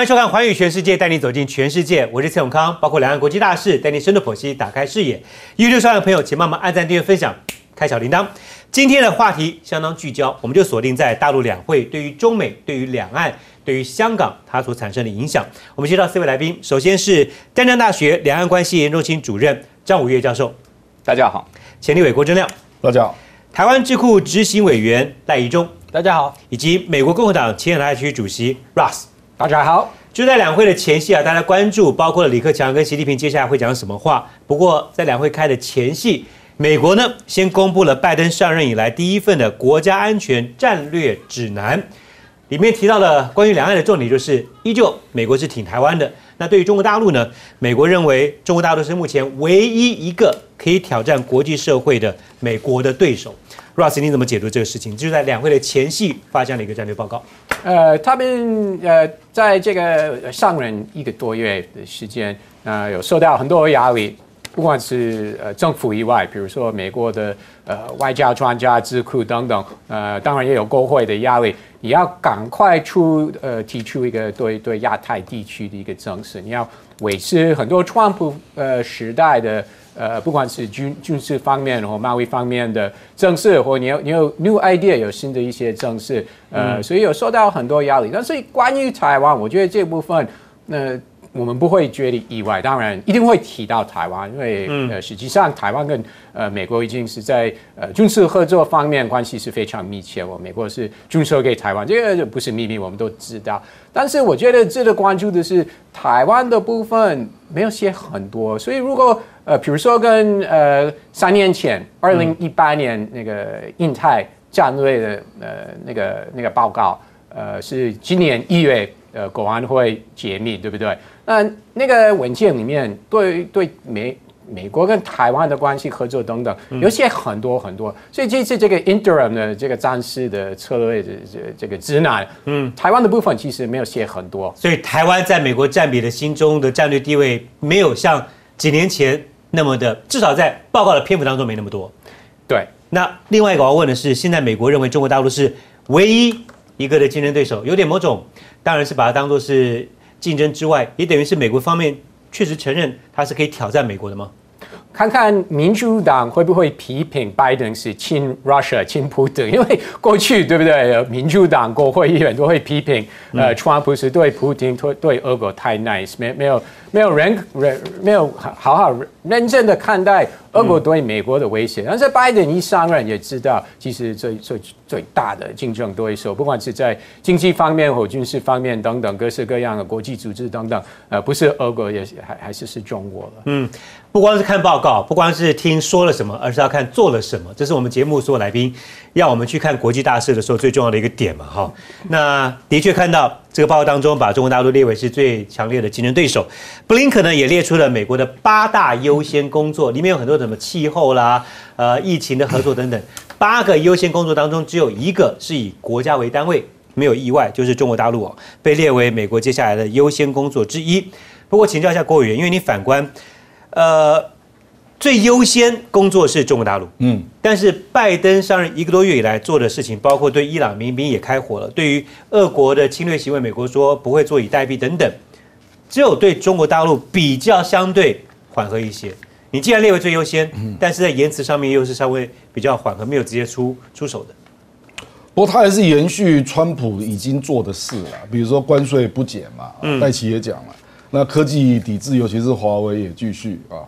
欢迎收看《环宇全世界》，带你走进全世界。我是蔡永康，包括两岸国际大事，带你深度剖析，打开视野。YouTube 上的朋友，请帮忙按赞、订阅、分享，开小铃铛。今天的话题相当聚焦，我们就锁定在大陆两会对于中美、对于两岸、对于香港它所产生的影响。我们介绍四位来宾，首先是淡江大学两岸关系研究中心主任张武岳教授，大家好；前立委郭正亮，大家好；台湾智库执行委员赖宜中，大家好；以及美国共和党前亚太区主席 Russ。大家好，就在两会的前夕啊，大家关注包括了李克强跟习近平接下来会讲什么话。不过在两会开的前夕，美国呢先公布了拜登上任以来第一份的国家安全战略指南，里面提到了关于两岸的重点就是依旧美国是挺台湾的。那对于中国大陆呢，美国认为中国大陆是目前唯一一个可以挑战国际社会的美国的对手。Russ，你怎么解读这个事情？就是在两会的前夕发这样的一个战略报告。呃，他们呃，在这个上任一个多月的时间，呃，有受到很多压力，不管是呃政府以外，比如说美国的呃外交专家、智库等等，呃，当然也有国会的压力，你要赶快出呃提出一个对对亚太地区的一个政策，你要维持很多川普呃时代的。呃，不管是军军事方面或贸易方面的政策，或你有你有 new idea，有新的一些政策，呃，所以有受到很多压力。但是关于台湾，我觉得这部分，那。我们不会觉得意外，当然一定会提到台湾，因为呃，实际上台湾跟呃美国已经是在呃军事合作方面关系是非常密切。我美国是军售给台湾，这个不是秘密，我们都知道。但是我觉得值得关注的是台湾的部分没有写很多，所以如果呃，比如说跟呃三年前二零一八年那个印太战略的呃那个那个报告，呃是今年一月呃国安会解密，对不对？那那个文件里面对对美美国跟台湾的关系合作等等，有些很多很多，所以这次这个 interim 的这个战事的策略的这这个指南，嗯，台湾的部分其实没有写很多，所以台湾在美国占比的心中的战略地位没有像几年前那么的，至少在报告的篇幅当中没那么多。对，那另外一个我要问的是，现在美国认为中国大陆是唯一一个的竞争对手，有点某种，当然是把它当做是。竞争之外，也等于是美国方面确实承认它是可以挑战美国的吗？看看民主党会不会批评拜登是亲 Russia 亲普京？因为过去对不对？民主党国会议员都会批评，呃，川普是对普京对对俄国太 nice，没没有没有人人没有好好认真的看待。俄国对美国的威胁，但是拜登一上任也知道，其实最最最大的竞争对手，不管是在经济方面或军事方面等等各式各样的国际组织等等，呃，不是俄国，也还还是是中国了。嗯，不光是看报告，不光是听说了什么，而是要看做了什么。这是我们节目所有来宾要我们去看国际大事的时候最重要的一个点嘛，哈。那的确看到这个报告当中，把中国大陆列为是最强烈的竞争对手。布林肯呢也列出了美国的八大优先工作，里面有很多。什么气候啦，呃，疫情的合作等等，八个优先工作当中，只有一个是以国家为单位，没有意外，就是中国大陆哦，被列为美国接下来的优先工作之一。不过请教一下国委员，因为你反观，呃，最优先工作是中国大陆，嗯，但是拜登上任一个多月以来做的事情，包括对伊朗民兵也开火了，对于俄国的侵略行为，美国说不会坐以待毙等等，只有对中国大陆比较相对缓和一些。你既然列为最优先，但是在言辞上面又是稍微比较缓和，没有直接出出手的。不过他还是延续川普已经做的事了，比如说关税不减嘛，戴奇也讲了。那科技抵制，尤其是华为也继续啊。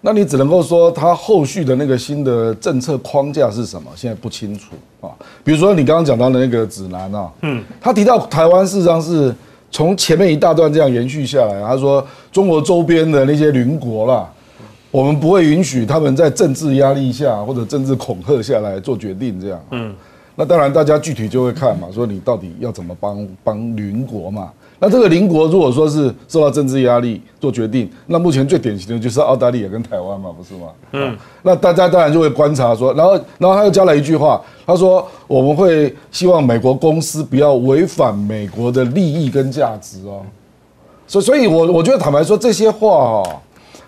那你只能够说它后续的那个新的政策框架是什么，现在不清楚啊。比如说你刚刚讲到的那个指南啊，嗯，他提到台湾事实上是从前面一大段这样延续下来，他说中国周边的那些邻国啦。我们不会允许他们在政治压力下或者政治恐吓下来做决定，这样。嗯，那当然大家具体就会看嘛，说你到底要怎么帮帮邻国嘛？那这个邻国如果说是受到政治压力做决定，那目前最典型的就是澳大利亚跟台湾嘛，不是吗？嗯，那大家当然就会观察说，然后然后他又加了一句话，他说我们会希望美国公司不要违反美国的利益跟价值哦。所以，所以我我觉得坦白说这些话哦。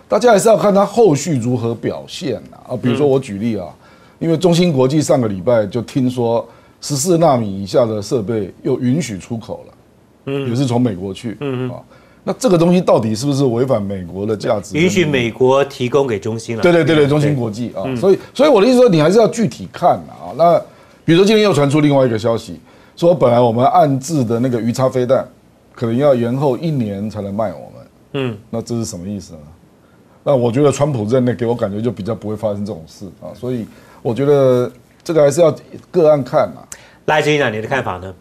大家还是要看他后续如何表现啊！啊，比如说我举例啊，因为中芯国际上个礼拜就听说十四纳米以下的设备又允许出口了，也是从美国去，嗯啊，那这个东西到底是不是违反美国的价值？允许美国提供给中心了？对对对对，中芯国际啊，所以所以我的意思说，你还是要具体看啊。那比如说今天又传出另外一个消息，说本来我们暗制的那个鱼叉飞弹，可能要延后一年才能卖我们，嗯，那这是什么意思呢？那我觉得川普任内给我感觉就比较不会发生这种事啊，所以我觉得这个还是要个案看嘛。赖志英长，你的看法呢？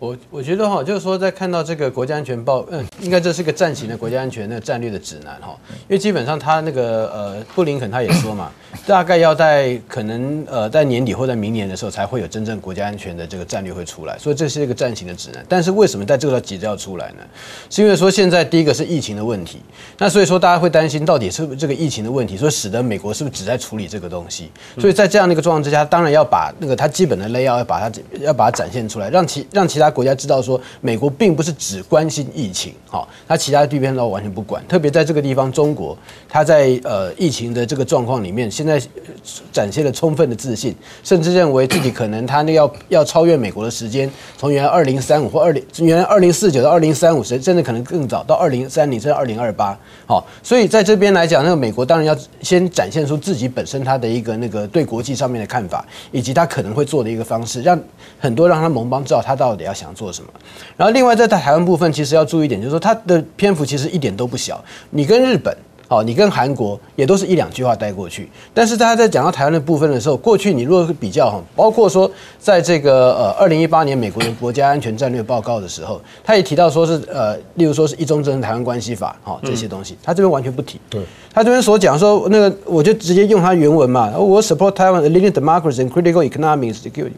我我觉得哈，就是说在看到这个国家安全报，嗯，应该这是个暂行的国家安全的战略的指南哈，因为基本上他那个呃布林肯他也说嘛，大概要在可能呃在年底或在明年的时候才会有真正国家安全的这个战略会出来，所以这是一个暂行的指南。但是为什么在这个时候急着要出来呢？是因为说现在第一个是疫情的问题，那所以说大家会担心到底是不是这个疫情的问题，所以使得美国是不是只在处理这个东西？所以在这样的一个状况之下，当然要把那个它基本的 layout 要把它要把它展现出来，让其让其他国家知道说。美国并不是只关心疫情，好，它其他地方都完全不管。特别在这个地方，中国，它在呃疫情的这个状况里面，现在展现了充分的自信，甚至认为自己可能它那要要超越美国的时间，从原来二零三五或二零原来二零四九到二零三五，甚至可能更早到二零三零甚至二零二八，好，所以在这边来讲，那个美国当然要先展现出自己本身它的一个那个对国际上面的看法，以及它可能会做的一个方式，让很多让他盟邦知道他到底要想做什么。然后，另外在台湾部分，其实要注意一点，就是说它的篇幅其实一点都不小。你跟日本，好，你跟韩国也都是一两句话带过去。但是大家在讲到台湾的部分的时候，过去你如果是比较哈，包括说在这个呃二零一八年美国的国家安全战略报告的时候，他也提到说是呃，例如说是一中政台湾关系法，哈这些东西，他这边完全不提。对，他这边所讲说那个，我就直接用他原文嘛，我 support Taiwan a leading democracy and critical economic security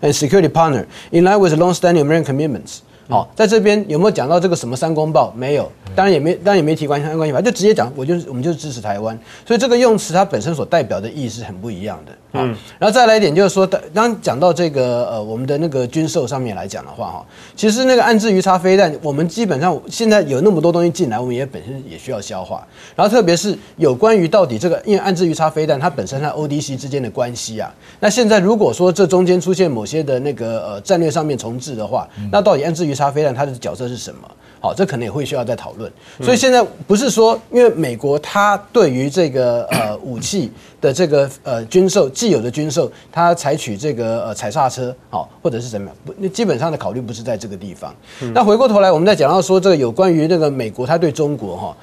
and security partner in line with long-standing American commitments。好，在这边有没有讲到这个什么三公报？没有，当然也没，当然也没提关系关系法，就直接讲，我就是我们就是支持台湾，所以这个用词它本身所代表的意义是很不一样的。嗯，然后再来一点就是说，当讲到这个呃我们的那个军售上面来讲的话哈，其实那个暗制鱼叉飞弹，我们基本上现在有那么多东西进来，我们也本身也需要消化。然后特别是有关于到底这个，因为暗制鱼叉飞弹它本身和 ODC 之间的关系啊，那现在如果说这中间出现某些的那个呃战略上面重置的话，那到底暗制鱼叉飞弹它的角色是什么？好，这可能也会需要再讨论。所以现在不是说，因为美国它对于这个呃 武器的这个呃军售既有的军售，它采取这个呃踩刹车，好，或者是怎么样？不，那基本上的考虑不是在这个地方。那回过头来，我们再讲到说这个有关于那个美国它对中国哈，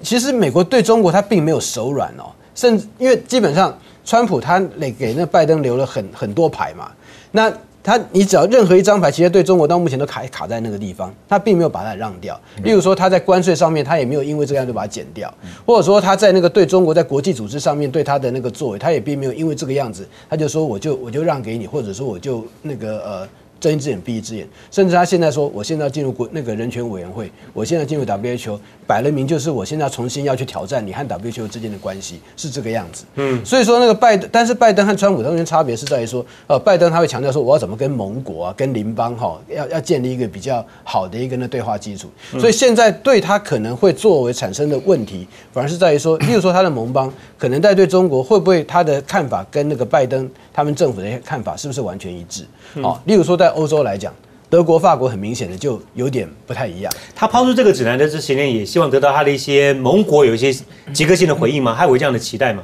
其实美国对中国它并没有手软哦，甚至因为基本上川普他给给那拜登留了很很多牌嘛，那。他，你只要任何一张牌，其实对中国到目前都卡卡在那个地方，他并没有把它让掉。例如说，他在关税上面，他也没有因为这样就把它减掉，或者说他在那个对中国在国际组织上面对他的那个作为，他也并没有因为这个样子，他就说我就我就让给你，或者说我就那个呃。睁一只眼闭一只眼，甚至他现在说，我现在要进入国那个人权委员会，我现在进入 WHO，摆了明就是我现在重新要去挑战你和 WTO 之间的关系，是这个样子。嗯，所以说那个拜登，但是拜登和川普中间差别是在于说，呃，拜登他会强调说，我要怎么跟盟国啊、跟邻邦哈，要要建立一个比较好的一个那对话基础。所以现在对他可能会作为产生的问题，反而是在于说，例如说他的盟邦可能在对中国会不会他的看法跟那个拜登他们政府的一些看法是不是完全一致？好，例如说在欧洲来讲，德国、法国很明显的就有点不太一样。他抛出这个指南的之前呢，也希望得到他的一些盟国有一些及格性的回应吗？还有这样的期待吗？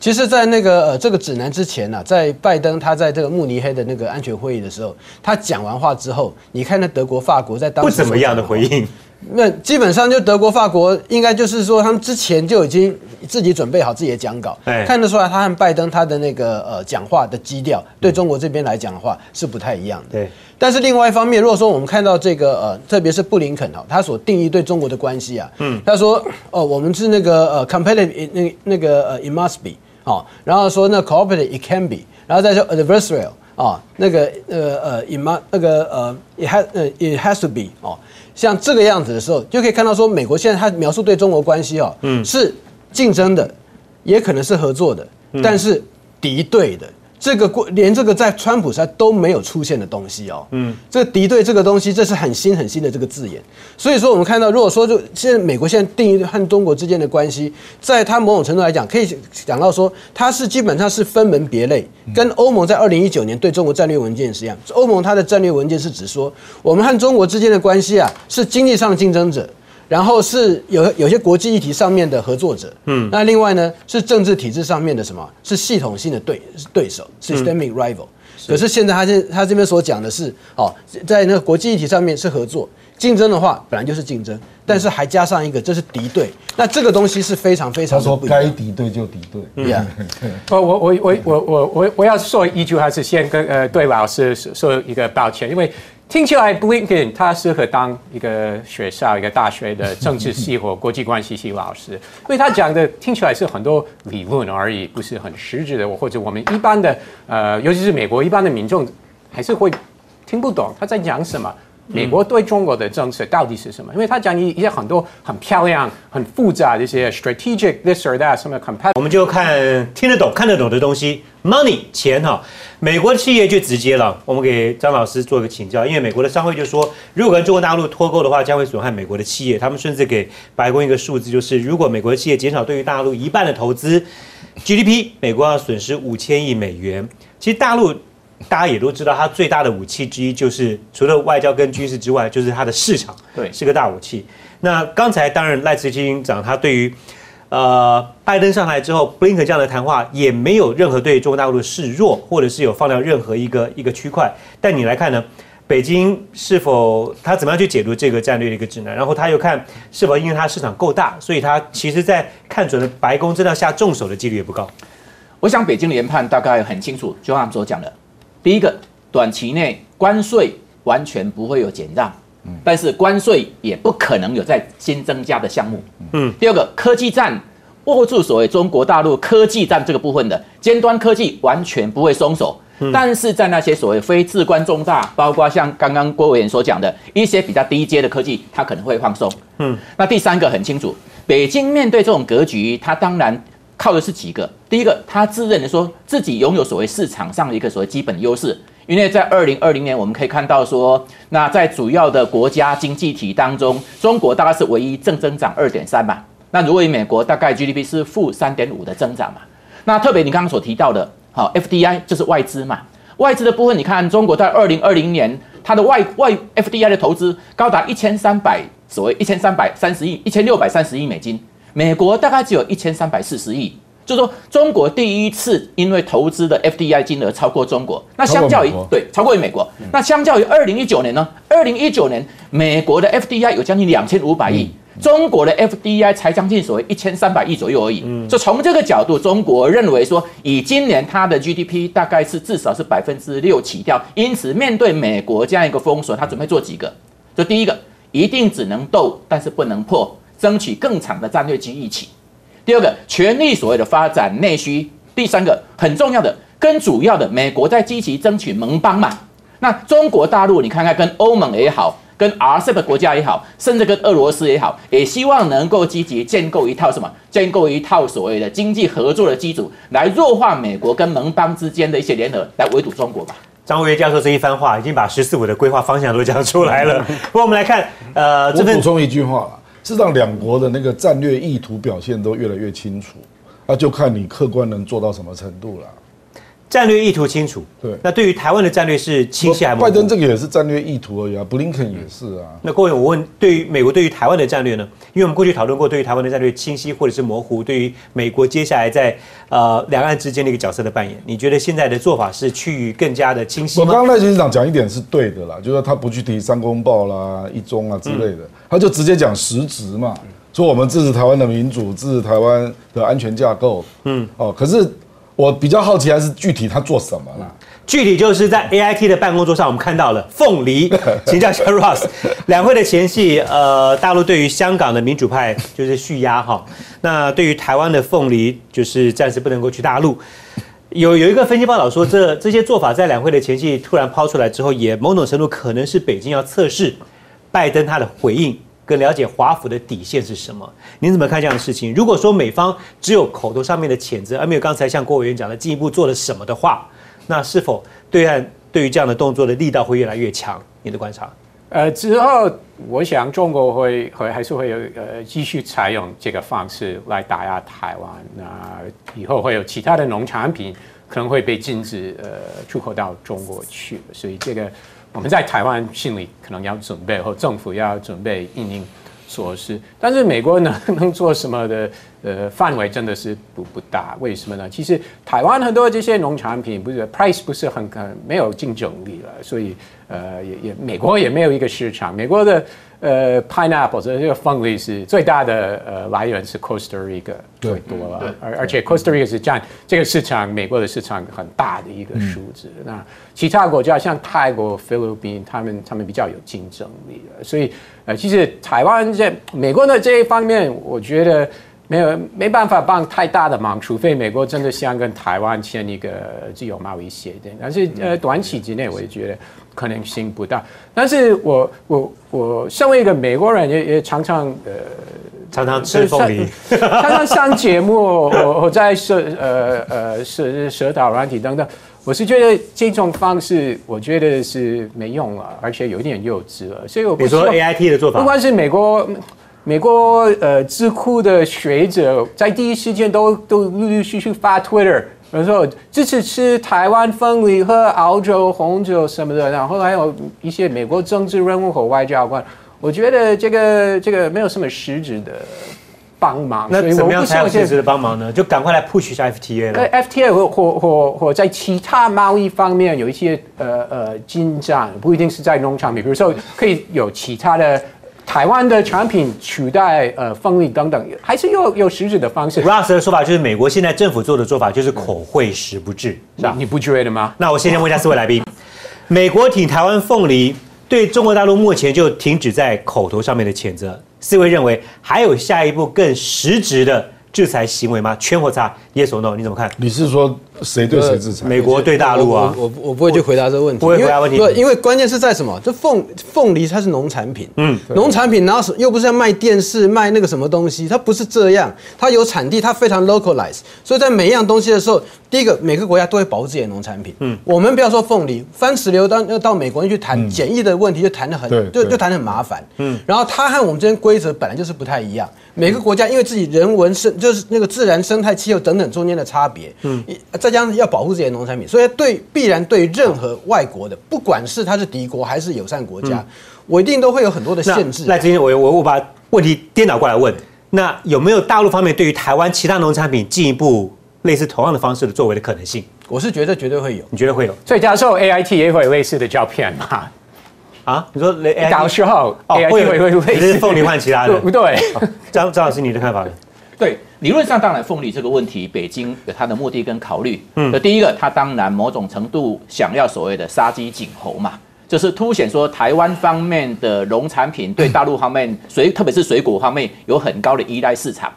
其实，在那个呃这个指南之前呢，在拜登他在这个慕尼黑的那个安全会议的时候，他讲完话之后，你看那德国、法国在当不怎么样的回应。那基本上就德国、法国应该就是说，他们之前就已经自己准备好自己的讲稿，看得出来他和拜登他的那个呃讲话的基调，对中国这边来讲的话是不太一样的。对。但是另外一方面，如果说我们看到这个呃，特别是布林肯哈，他所定义对中国的关系啊，嗯，他说哦，我们是那个呃，competitive 那那个呃，it must be 哦，然后说那 cooperative it can be，然后再说 adversarial 啊，那个呃呃，it must 那个呃，it has 呃，it has to be 哦。像这个样子的时候，就可以看到说，美国现在他描述对中国关系哦，嗯，是竞争的，也可能是合作的，但是敌对的，这个过连这个在川普时代都没有出现的东西哦，嗯，这敌对这个东西，这是很新很新的这个字眼。所以说，我们看到，如果说就现在美国现在定义和中国之间的关系，在它某种程度来讲，可以讲到说，它是基本上是分门别类，跟欧盟在二零一九年对中国战略文件是一样。欧盟它的战略文件是指说，我们和中国之间的关系啊，是经济上的竞争者。然后是有有些国际议题上面的合作者，嗯，那另外呢是政治体制上面的什么？是系统性的对对手，systemic rival。可是现在他这他这边所讲的是，哦，在那个国际议题上面是合作，竞争的话本来就是竞争，但是还加上一个这是敌对，那这个东西是非常非常。他说该敌对就敌对，对呀。我我我我我我我我要说一句话是先跟呃对老师说一个抱歉，因为。听起来，Blinken 他适合当一个学校、一个大学的政治系或国际关系系老师，因为他讲的听起来是很多理论而已，不是很实质的。或者我们一般的，呃，尤其是美国一般的民众，还是会听不懂他在讲什么。美国对中国的政策到底是什么？因为他讲一一些很多很漂亮、很复杂的一些 strategic this or that 什么 compact，我们就看听得懂、看得懂的东西，money 钱哈。美国的企业就直接了，我们给张老师做一个请教，因为美国的商会就说，如果跟中国大陆脱钩的话，将会损害美国的企业。他们甚至给白宫一个数字，就是如果美国的企业减少对于大陆一半的投资，GDP 美国要损失五千亿美元。其实大陆。大家也都知道，它最大的武器之一就是除了外交跟军事之外，就是它的市场，对，是个大武器。那刚才当然赖慈金长他对于，呃，拜登上台之后，布林肯这样的谈话也没有任何对中国大陆的示弱，或者是有放量任何一个一个区块。但你来看呢，北京是否他怎么样去解读这个战略的一个指南？然后他又看是否因为它市场够大，所以他其实在看准了白宫真的要下重手的几率也不高。我想北京的研判大概很清楚，就像他们所讲的。第一个，短期内关税完全不会有减让，但是关税也不可能有再新增加的项目。嗯。第二个，科技战握住所谓中国大陆科技战这个部分的尖端科技完全不会松手，但是在那些所谓非至关重大，包括像刚刚郭委员所讲的一些比较低阶的科技，它可能会放松。嗯。那第三个很清楚，北京面对这种格局，它当然。靠的是几个？第一个，他自认的说自己拥有所谓市场上的一个所谓基本优势，因为在二零二零年，我们可以看到说，那在主要的国家经济体当中，中国大概是唯一正增长二点三嘛。那如果以美国，大概 GDP 是负三点五的增长嘛。那特别你刚刚所提到的，好 FDI 就是外资嘛，外资的部分，你看中国在二零二零年，它的外外 FDI 的投资高达一千三百所谓一千三百三十亿，一千六百三十亿美金。美国大概只有一千三百四十亿，就说中国第一次因为投资的 FDI 金额超过中国，那相较于对超过于美国，那相较于二零一九年呢？二零一九年美国的 FDI 有将近两千五百亿，中国的 FDI 才将近所谓一千三百亿左右而已。就从这个角度，中国认为说，以今年它的 GDP 大概是至少是百分之六起跳，因此面对美国这样一个封锁，它准备做几个？就第一个，一定只能斗，但是不能破。争取更长的战略机遇期。第二个，全力所谓的发展内需。第三个，很重要的，跟主要的，美国在积极争取盟邦嘛。那中国大陆，你看看跟欧盟也好，跟 RCEP 国家也好，甚至跟俄罗斯也好，也希望能够积极建构一套什么？建构一套所谓的经济合作的基础，来弱化美国跟盟邦之间的一些联合，来围堵中国吧。张维教授这一番话，已经把“十四五”的规划方向都讲出来了。不过我们来看，呃，我补充一句话。是让两国的那个战略意图表现都越来越清楚，那就看你客观能做到什么程度了。战略意图清楚，对。那对于台湾的战略是清晰还是？拜登这个也是战略意图而已啊，布林肯也是啊。那各位，我问，对于美国对于台湾的战略呢？因为我们过去讨论过，对于台湾的战略清晰或者是模糊，对于美国接下来在呃两岸之间的一个角色的扮演，你觉得现在的做法是趋于更加的清晰吗？我刚刚赖局长讲一点是对的啦，就是说他不去提三公报啦、一中啊之类的，他就直接讲实质嘛，说我们支持台湾的民主，支持台湾的安全架构。嗯，哦，可是。我比较好奇，还是具体他做什么了？具体就是在 A I T 的办公桌上，我们看到了凤梨，请教一下 Ross。两会的前夕，呃，大陆对于香港的民主派就是蓄压哈，那对于台湾的凤梨就是暂时不能够去大陆。有有一个分析报道说，这这些做法在两会的前夕突然抛出来之后，也某种程度可能是北京要测试拜登他的回应。更了解华府的底线是什么？您怎么看这样的事情？如果说美方只有口头上面的谴责，而没有刚才像郭委员讲的进一步做了什么的话，那是否对岸对于这样的动作的力道会越来越强？你的观察？呃，之后我想中国会会还是会有呃继续采用这个方式来打压台湾。那以后会有其他的农产品可能会被禁止呃出口到中国去，所以这个我们在台湾心里可能要准备，或政府要准备应应措施。但是美国能能做什么的呃范围真的是不不大。为什么呢？其实台湾很多这些农产品不是 price 不是很很没有竞争力了，所以。呃，也也，美国也没有一个市场。美国的呃，pineapple 这个凤梨是最大的呃来源是 Costa Rica 最多了，而而且 Costa Rica 是占这个市场美国的市场很大的一个数字。那其他国家像泰国、菲律宾，他们他们比较有竞争力的。所以呃，其实台湾在美国的这一方面，我觉得。没有没办法帮太大的忙，除非美国真的想跟台湾签一个自由贸易协定。但是呃，短期之内我也觉得可能性不大。但是我我我身为一个美国人，也也常常呃常常吃凤梨，常常上节目，我 我在社呃呃社社导软体等等，我是觉得这种方式我觉得是没用了，而且有点幼稚了。所以我比如说 A I T 的做法，不管是美国。美国呃智库的学者在第一时间都都陆陆续续发 Twitter，比如说支持吃台湾凤梨喝澳洲红酒什么的，然后还有一些美国政治人物和外交官，我觉得这个这个没有什么实质的帮忙。那怎么样才有实质的帮忙呢？就赶快来 push 一下 FTA 了。FTA 或或或或在其他贸易方面有一些呃呃进展，不一定是在农产品，比如说可以有其他的。台湾的产品取代呃凤梨等等，还是有有实质的方式。Russ 的说法就是，美国现在政府做的做法就是口惠实不至，是吧？你不觉得吗？那我先先问一下四位来宾，美国挺台湾凤梨，对中国大陆目前就停止在口头上面的谴责，四位认为还有下一步更实质的制裁行为吗？圈或叉？Yes or no？你怎么看？你是说？谁对谁制裁？美国对大陆啊！我我不会去回答这个问题，不会回答问题。不，因为关键是在什么？这凤凤梨它是农产品，嗯，农产品，然后又不是要卖电视卖那个什么东西，它不是这样，它有产地，它非常 localize。所以在每一样东西的时候，第一个每个国家都会保护自己的农产品。嗯，我们不要说凤梨，番石榴当要到美国去谈检疫的问题，就谈得很，就就谈得很麻烦。嗯，然后它和我们这边规则本来就是不太一样，每个国家因为自己人文生就是那个自然生态气候等等中间的差别，嗯，再加上要保护自己的。农产品，所以对必然对任何外国的，不管是他是敌国还是友善国家，我一定都会有很多的限制。那今天我我我把问题颠倒过来问，那有没有大陆方面对于台湾其他农产品进一步类似同样的方式的作为的可能性？我是觉得绝对会有，你觉得会有？所以教授 A I T 也会有类似的照片吗？啊，你说到时候 A I T 会会类似凤梨换其他的？不对，张张老师你的看法？对，理论上当然凤梨这个问题，北京有它的目的跟考虑。嗯，那第一个，它当然某种程度想要所谓的杀鸡儆猴嘛，就是凸显说台湾方面的农产品对大陆方面水，特别是水果方面有很高的依赖市场。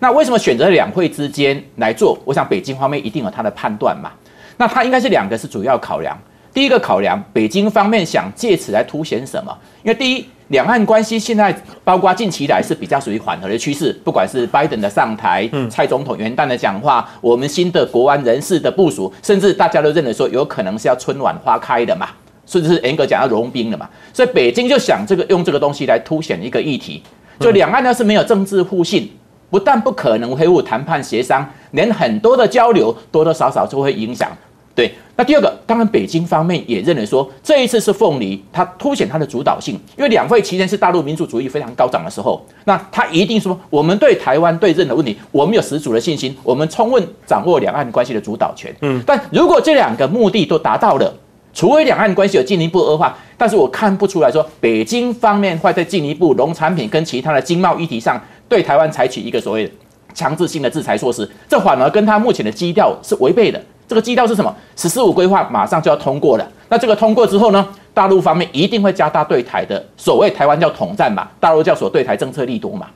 那为什么选择两会之间来做？我想北京方面一定有它的判断嘛。那它应该是两个是主要考量。第一个考量，北京方面想借此来凸显什么？因为第一。两岸关系现在包括近期来是比较属于缓和的趋势，不管是拜登的上台，蔡总统元旦的讲话，我们新的国安人士的部署，甚至大家都认为说有可能是要春暖花开的嘛，甚至是严格讲要融冰的嘛，所以北京就想这个用这个东西来凸显一个议题，就两岸要是没有政治互信，不但不可能恢复谈判协商，连很多的交流多多少少就会影响。对，那第二个，当然北京方面也认为说，这一次是凤梨，它凸显它的主导性，因为两会期间是大陆民主主义非常高涨的时候，那他一定说，我们对台湾对任何问题，我们有十足的信心，我们充分掌握两岸关系的主导权。嗯，但如果这两个目的都达到了，除非两岸关系有进一步恶化，但是我看不出来说，北京方面会在进一步农产品跟其他的经贸议题上对台湾采取一个所谓强制性的制裁措施，这反而跟他目前的基调是违背的。这个基调是什么？十四五规划马上就要通过了。那这个通过之后呢？大陆方面一定会加大对台的所谓台湾叫统战嘛，大陆叫所对台政策力度嘛。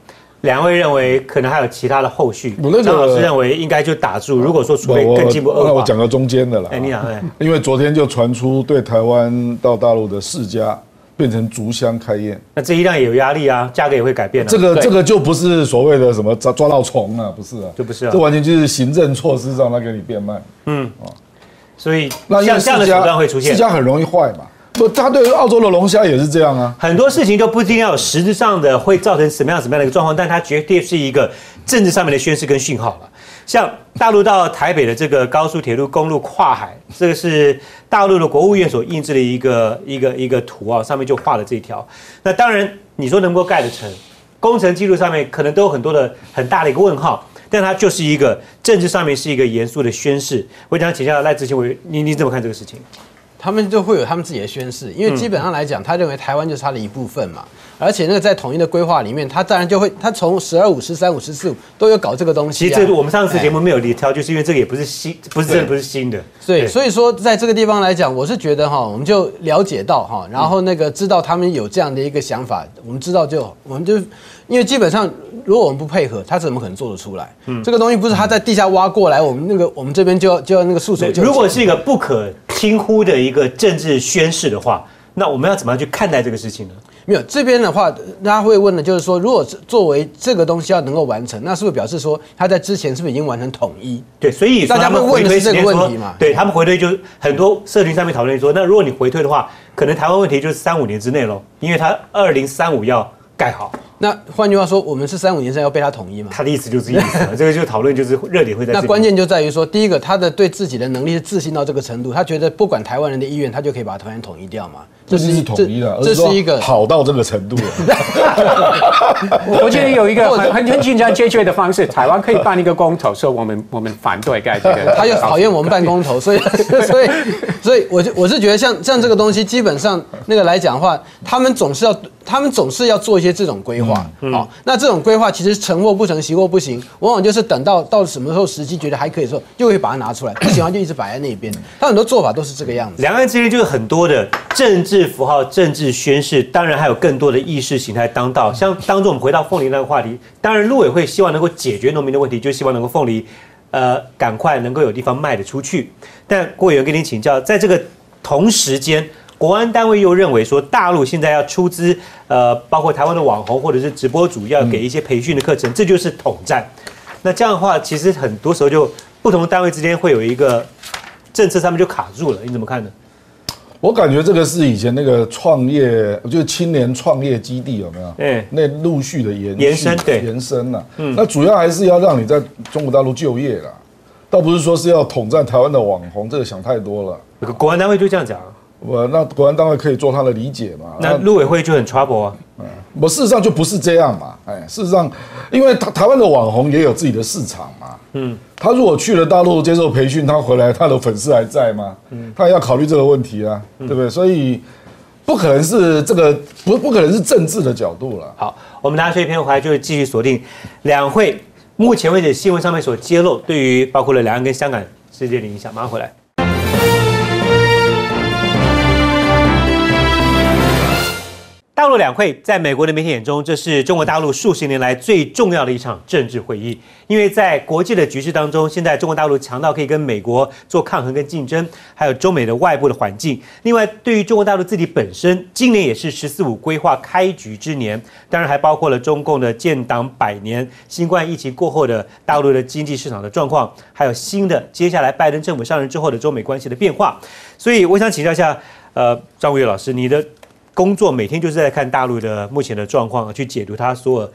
两位认为可能还有其他的后续。张老师认为应该就打住。如果说除非更进一步恶化，那我讲个中间的了。哎，你好，因为昨天就传出对台湾到大陆的四家。变成竹香开宴，那这一量也有压力啊，价格也会改变。这个这个就不是所谓的什么抓抓到虫啊，不是啊，就不是啊，这完全就是行政措施让它给你变慢。嗯，哦，所以那像这样的手段会出现世。家很容易坏嘛。不，他对澳洲的龙虾也是这样啊。很多事情都不一定要有实质上的会造成什么样什么样的一个状况，但它绝对是一个政治上面的宣示跟讯号了。像大陆到台北的这个高速铁路公路跨海，这个是大陆的国务院所印制的一个一个一个图啊，上面就画了这一条。那当然，你说能够盖得成，工程记录上面可能都有很多的很大的一个问号，但它就是一个政治上面是一个严肃的宣誓。我想请教赖志清委员，你你怎么看这个事情？他们就会有他们自己的宣誓，因为基本上来讲，他认为台湾就是他的一部分嘛，而且那个在统一的规划里面，他当然就会，他从十二五、十三五、十四五都有搞这个东西、啊。其实这我们上次节目没有理挑，就是因为这个也不是新，不是真的不是新的。对，所以说在这个地方来讲，我是觉得哈，我们就了解到哈，然后那个知道他们有这样的一个想法，我们知道就我们就，因为基本上如果我们不配合，他怎么可能做得出来？嗯，这个东西不是他在地下挖过来，我们那个我们这边就要就要那个束手就擒。如果是一个不可轻忽的一个政治宣誓的话，那我们要怎么样去看待这个事情呢？没有这边的话，大家会问的就是说，如果作为这个东西要能够完成，那是不是表示说他在之前是不是已经完成统一？对，所以大家会问的是这个问题嘛？对他们回推就很多社群上面讨论说，那如果你回推的话，可能台湾问题就是三五年之内喽，因为他二零三五要盖好。那换句话说，我们是三五年之内要被他统一吗？他的意思就是这意思嘛，这个就讨论就是热点会在。那关键就在于说，第一个，他的对自己的能力是自信到这个程度，他觉得不管台湾人的意愿，他就可以把台湾统一掉嘛？这是统一的，这是一个好到这个程度了。我觉得有一个很很很紧张解决的方式，台湾可以办一个公投，说我们我们反对盖这个。他又讨厌我们办公投，所以 所以所以，我就我是觉得像像这个东西，基本上那个来讲的话，他们总是要他们总是要做一些这种规划。好，那这种规划其实成或不成，行或不行，往往就是等到到什么时候时机觉得还可以的时候，就会把它拿出来，不喜欢就一直摆在那边。他很多做法都是这个样子。两岸之间就是很多的政治符号、政治宣誓，当然还有更多的意识形态当道。像当中我们回到凤梨那个话题，当然陆委会希望能够解决农民的问题，就希望能够凤梨，呃，赶快能够有地方卖得出去。但郭委员跟您请教，在这个同时间，国安单位又认为说，大陆现在要出资，呃，包括台湾的网红或者是直播主，要给一些培训的课程，这就是统战。那这样的话，其实很多时候就不同的单位之间会有一个政策上面就卡住了，你怎么看呢？我感觉这个是以前那个创业，就是青年创业基地有没有？嗯那陆续的延延伸对延伸了。嗯，那主要还是要让你在中国大陆就业啦，倒不是说是要统战台湾的网红，这个想太多了。那个国安单位就这样讲，我那国安单位可以做他的理解嘛？那陆委会就很 trouble 啊。我事实上就不是这样嘛，哎，事实上，因为台台湾的网红也有自己的市场嘛，嗯，他如果去了大陆接受培训，他回来他的粉丝还在吗？嗯，他也要考虑这个问题啊，对不对？所以不可能是这个不不可能是政治的角度了。好，我们拿出一篇回来，就是继续锁定两会目前为止新闻上面所揭露对于包括了两岸跟香港之间的影响。马上回来。大陆两会在美国的媒体眼中，这是中国大陆数十年来最重要的一场政治会议。因为在国际的局势当中，现在中国大陆强到可以跟美国做抗衡跟竞争，还有中美的外部的环境。另外，对于中国大陆自己本身，今年也是“十四五”规划开局之年，当然还包括了中共的建党百年、新冠疫情过后的大陆的经济市场的状况，还有新的接下来拜登政府上任之后的中美关系的变化。所以，我想请教一下，呃，张伟老师，你的。工作每天就是在看大陆的目前的状况，去解读它所有，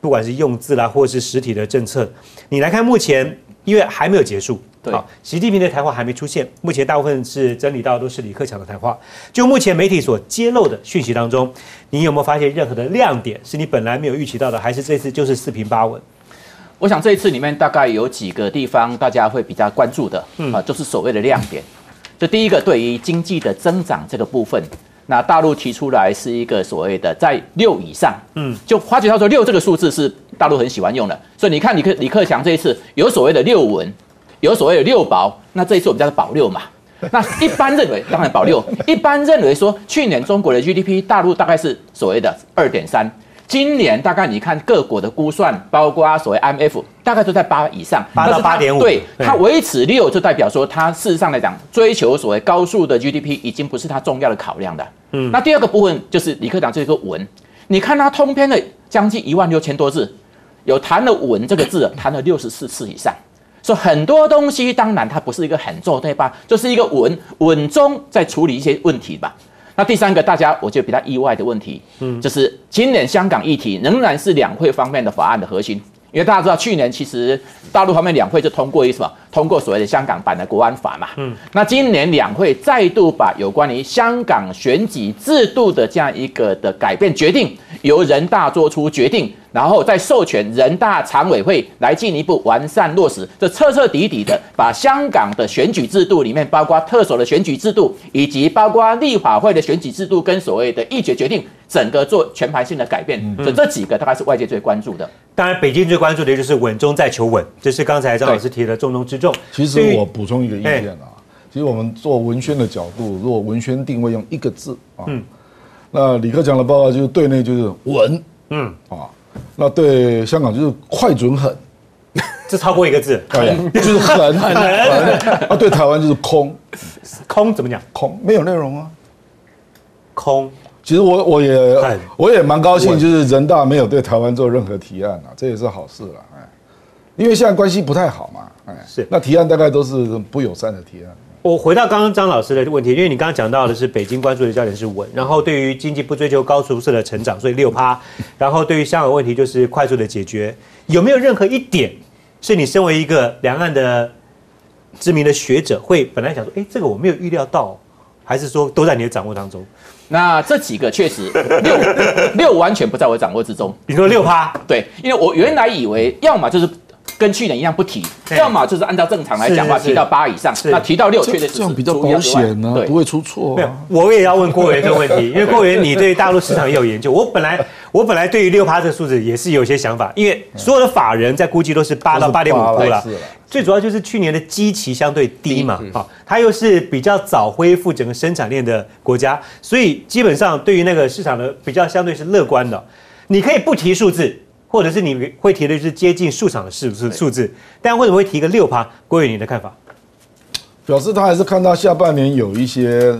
不管是用字啦，或者是实体的政策。你来看目前，因为还没有结束，对好，习近平的谈话还没出现，目前大部分是整理到都是李克强的谈话。就目前媒体所揭露的讯息当中，你有没有发现任何的亮点是你本来没有预期到的，还是这次就是四平八稳？我想这一次里面大概有几个地方大家会比较关注的，啊，就是所谓的亮点。就第一个，对于经济的增长这个部分，那大陆提出来是一个所谓的在六以上，嗯，就花旗他说六这个数字是大陆很喜欢用的，所以你看李克李克强这一次有所谓的六稳，有所谓的六保，那这一次我们叫做保六嘛。那一般认为，当然保六，一般认为说去年中国的 GDP 大陆大概是所谓的二点三。今年大概你看各国的估算，包括所谓 IMF，大概都在八以上，八到但是它8.5对对它维持六，就代表说它事实上来讲，追求所谓高速的 GDP 已经不是它重要的考量的。嗯，那第二个部分就是李克强这个稳，你看他通篇的将近一万六千多字，有谈了稳这个字，谈了六十四次以上。所以很多东西当然它不是一个很重对吧？就是一个稳稳中在处理一些问题吧。那第三个大家我觉得比较意外的问题，嗯，就是今年香港议题仍然是两会方面的法案的核心。因为大家知道，去年其实大陆方面两会就通过一什么？通过所谓的香港版的国安法嘛。嗯。那今年两会再度把有关于香港选举制度的这样一个的改变决定，由人大做出决定，然后再授权人大常委会来进一步完善落实，这彻彻底底的把香港的选举制度里面，包括特首的选举制度，以及包括立法会的选举制度跟所谓的议决决定，整个做全盘性的改变。所以这几个大概是外界最关注的。当然，北京最关注的就是稳中再求稳，这是刚才张老师提的重中之重。其实我补充一个意见啊，其实我们做文宣的角度，如果文宣定位用一个字啊，那李克强的报告就是对内就是稳，嗯。啊，那对香港就是快准狠，这超过一个字，就是狠狠 啊，对台湾就是空，空怎么讲？空没有内容啊，空。其实我我也我也蛮高兴，就是人大没有对台湾做任何提案啊，这也是好事了，哎，因为现在关系不太好嘛，哎，是那提案大概都是不友善的提案。我回到刚刚张老师的问题，因为你刚刚讲到的是北京关注的焦点是稳，然后对于经济不追求高速式的成长，所以六趴，然后对于香港问题就是快速的解决，有没有任何一点是你身为一个两岸的知名的学者会本来想说，哎，这个我没有预料到，还是说都在你的掌握当中？那这几个确实六六完全不在我掌握之中。你说六趴？对，因为我原来以为要么就是跟去年一样不提，要么就是按照正常来讲话提到八以上，那提到六确实这样比较保险呢，不会出错。没有，我也要问郭源这个问题，因为郭源你对大陆市场也有研究。我本来 我本来对于六趴这个数字也是有些想法，因为所有的法人在估计都是八到八点五多了。最主要就是去年的基期相对低嘛，好，它又是比较早恢复整个生产链的国家，所以基本上对于那个市场的比较相对是乐观的。你可以不提数字，或者是你会提的就是接近数场的数字数字，但为什么会提个六趴？郭伟，你的看法？表示他还是看到下半年有一些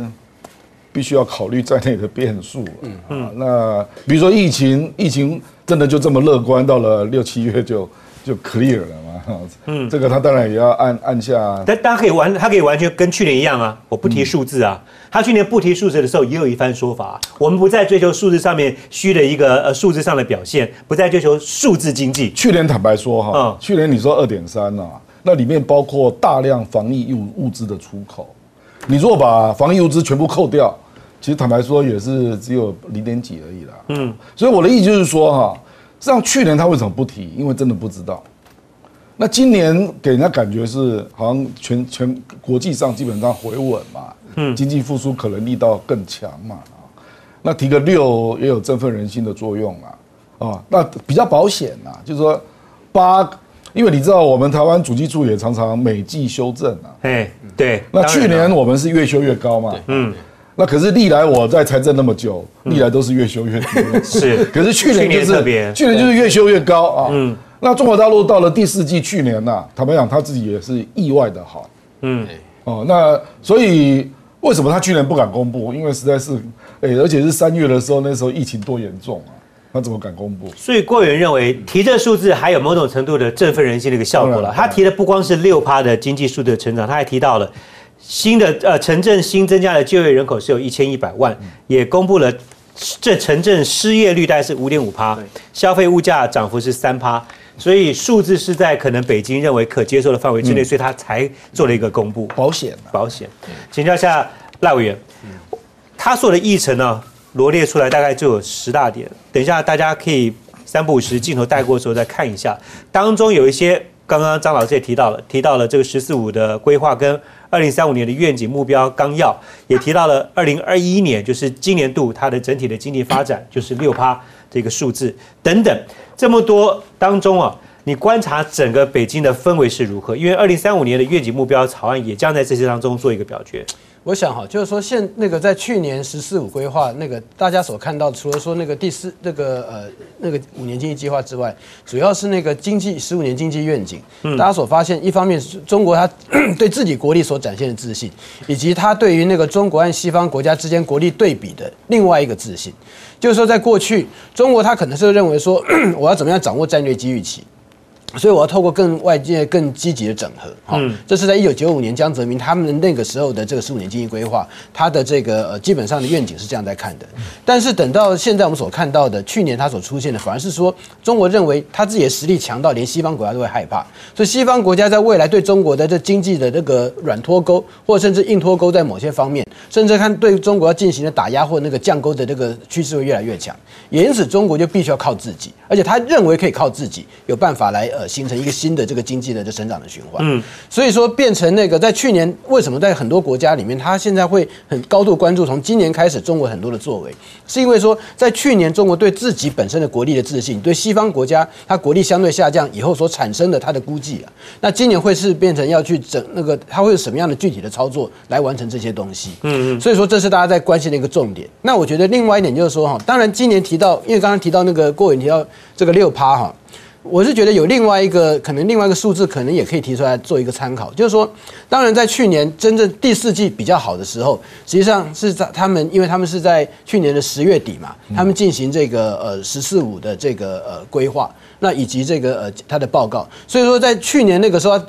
必须要考虑在内的变数。嗯嗯，那比如说疫情，疫情真的就这么乐观，到了六七月就就 clear 了。嗯，这个他当然也要按按下，但大家可以完，他可以完全跟去年一样啊，我不提数字啊。他去年不提数字的时候，也有一番说法。我们不再追求数字上面虚的一个呃数字上的表现，不再追求数字经济。去年坦白说哈，嗯，去年你说二点三呐，那里面包括大量防疫物物资的出口。你如果把防疫物资全部扣掉，其实坦白说也是只有零点几而已啦。嗯，所以我的意思就是说哈，上去年他为什么不提？因为真的不知道。那今年给人家感觉是好像全全国际上基本上回稳嘛，嗯，经济复苏可能力道更强嘛，啊，那提个六也有振奋人心的作用啊，啊，那比较保险呐，就是说八，因为你知道我们台湾主机处也常常每季修正啊，哎，对，那去年我们是越修越高嘛，嗯，那可是历来我在财政那么久，历来都是越修越低，是，可是去年就是去年就是越修越高啊，嗯。那中国大陆到了第四季，去年呐，坦白讲，他自己也是意外的好。嗯，哦，那所以为什么他去年不敢公布？因为实在是，哎，而且是三月的时候，那时候疫情多严重啊，他怎么敢公布？所以郭源认为提这数字还有某种程度的振奋人心的一个效果了。他提的不光是六趴的经济数字的成长，他还提到了新的呃城镇新增加的就业人口是有一千一百万，也公布了这城镇失业率大概是五点五趴，消费物价涨幅是三趴。所以数字是在可能北京认为可接受的范围之内，所以他才做了一个公布。保险，保险。请教一下赖委员，他说的议程呢，罗列出来大概就有十大点。等一下大家可以三不五时镜头带过的时候再看一下，当中有一些刚刚张老师也提到了，提到了这个“十四五”的规划跟二零三五年的愿景目标纲要，也提到了二零二一年就是今年度它的整体的经济发展就是六趴。这个数字等等，这么多当中啊，你观察整个北京的氛围是如何？因为二零三五年的愿景目标草案也将在这些当中做一个表决。我想哈，就是说现那个在去年“十四五”规划那个大家所看到，除了说那个第四那个呃那个五年经济计划之外，主要是那个经济十五年经济愿景。大家所发现，一方面是中国它对自己国力所展现的自信，以及它对于那个中国和西方国家之间国力对比的另外一个自信，就是说在过去中国它可能是认为说 我要怎么样掌握战略机遇期。所以我要透过更外界更积极的整合，哈、这是在一九九五年江泽民他们那个时候的这个十五年经济规划，他的这个呃基本上的愿景是这样在看的。但是等到现在我们所看到的，去年他所出现的，反而是说中国认为他自己的实力强到连西方国家都会害怕，所以西方国家在未来对中国的这经济的这个软脱钩，或甚至硬脱钩，在某些方面，甚至看对中国要进行的打压或那个降钩的这个趋势会越来越强。也因此，中国就必须要靠自己，而且他认为可以靠自己有办法来呃形成一个新的这个经济的这成长的循环。嗯，所以说变成那个在去年为什么在很多国家里面，他现在会很高度关注从今年开始中国很多的作为，是因为说在去年中国对自己本身的国力的自信，对西方国家它国力相对下降以后所产生的它的估计啊，那今年会是变成要去整那个它会有什么样的具体的操作来完成这些东西？嗯嗯，所以说这是大家在关心的一个重点。那我觉得另外一点就是说哈，当然今年提到，因为刚刚提到那个郭伟提到这个六趴哈。我是觉得有另外一个可能，另外一个数字可能也可以提出来做一个参考，就是说，当然在去年真正第四季比较好的时候，实际上是在他们，因为他们是在去年的十月底嘛，他们进行这个呃“十四五”的这个呃规划，那以及这个呃他的报告，所以说在去年那个时候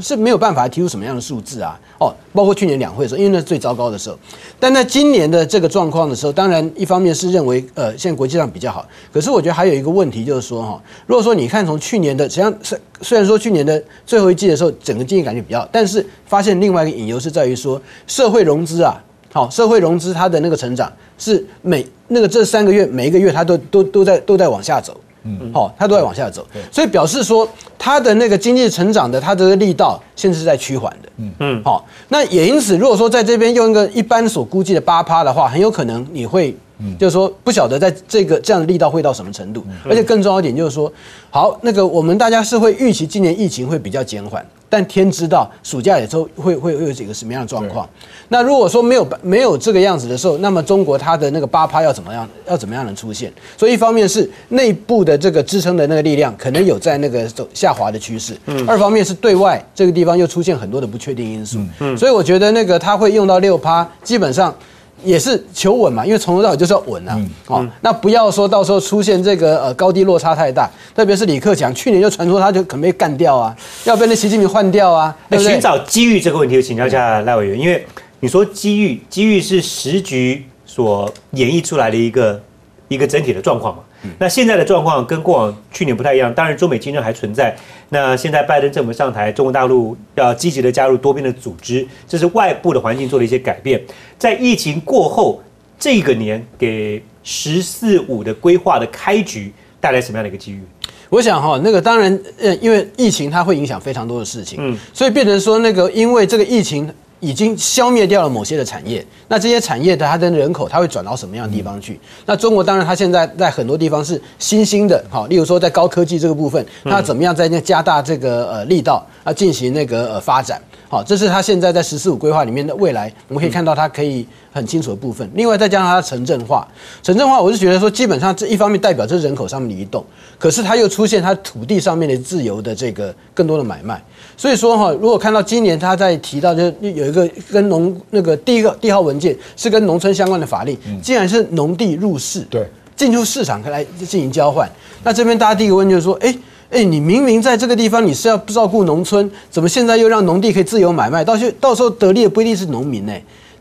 是没有办法提出什么样的数字啊，哦，包括去年两会的时候，因为那是最糟糕的时候，但在今年的这个状况的时候，当然一方面是认为呃现在国际上比较好，可是我觉得还有一个问题就是说哈，如果说你看从去年的，实际上虽虽然说去年的最后一季的时候，整个经济感觉比较好，但是发现另外一个隐忧是在于说社会融资啊，好，社会融资它的那个成长是每那个这三个月每一个月它都都都在都在往下走。嗯，好，它都在往下走，所以表示说它的那个经济成长的它的力道现在是在趋缓的。嗯。嗯，好，那也因此，如果说在这边用一个一般所估计的八趴的话，很有可能你会，就是说不晓得在这个这样的力道会到什么程度，而且更重要一点就是说，好，那个我们大家是会预期今年疫情会比较减缓。但天知道暑假也都会会会有几个什么样的状况。那如果说没有没有这个样子的时候，那么中国它的那个八趴要怎么样要怎么样能出现？所以一方面是内部的这个支撑的那个力量可能有在那个走下滑的趋势，嗯，二方面是对外这个地方又出现很多的不确定因素，嗯，所以我觉得那个它会用到六趴，基本上。也是求稳嘛，因为从头到尾就是要稳啊，哦，那不要说到时候出现这个呃高低落差太大，特别是李克强去年就传说他就可能被干掉啊，要被那习近平换掉啊。那寻找机遇这个问题，请教一下赖委员，因为你说机遇，机遇是时局所演绎出来的一个一个整体的状况嘛。那现在的状况跟过往去年不太一样，当然中美竞争还存在。那现在拜登政府上台，中国大陆要积极的加入多边的组织，这是外部的环境做了一些改变。在疫情过后，这个年给“十四五”的规划的开局带来什么样的一个机遇？我想哈，那个当然，呃，因为疫情它会影响非常多的事情，嗯，所以变成说那个因为这个疫情。已经消灭掉了某些的产业，那这些产业的它的人口，它会转到什么样的地方去？那中国当然，它现在在很多地方是新兴的，好，例如说在高科技这个部分，它怎么样在那加大这个呃力道啊进行那个呃发展？好，这是它现在在“十四五”规划里面的未来，我们可以看到它可以很清楚的部分。另外再加上它城镇化，城镇化，我是觉得说基本上这一方面代表这人口上面的移动，可是它又出现它土地上面的自由的这个更多的买卖。所以说哈，如果看到今年他在提到，就有一个跟农那个第一个第一号文件是跟农村相关的法令，既然是农地入市，对，进入市场来进行交换，那这边大家第一个问就是说，哎哎，你明明在这个地方你是要照顾农村，怎么现在又让农地可以自由买卖？到时到时候得利的不一定是农民呢。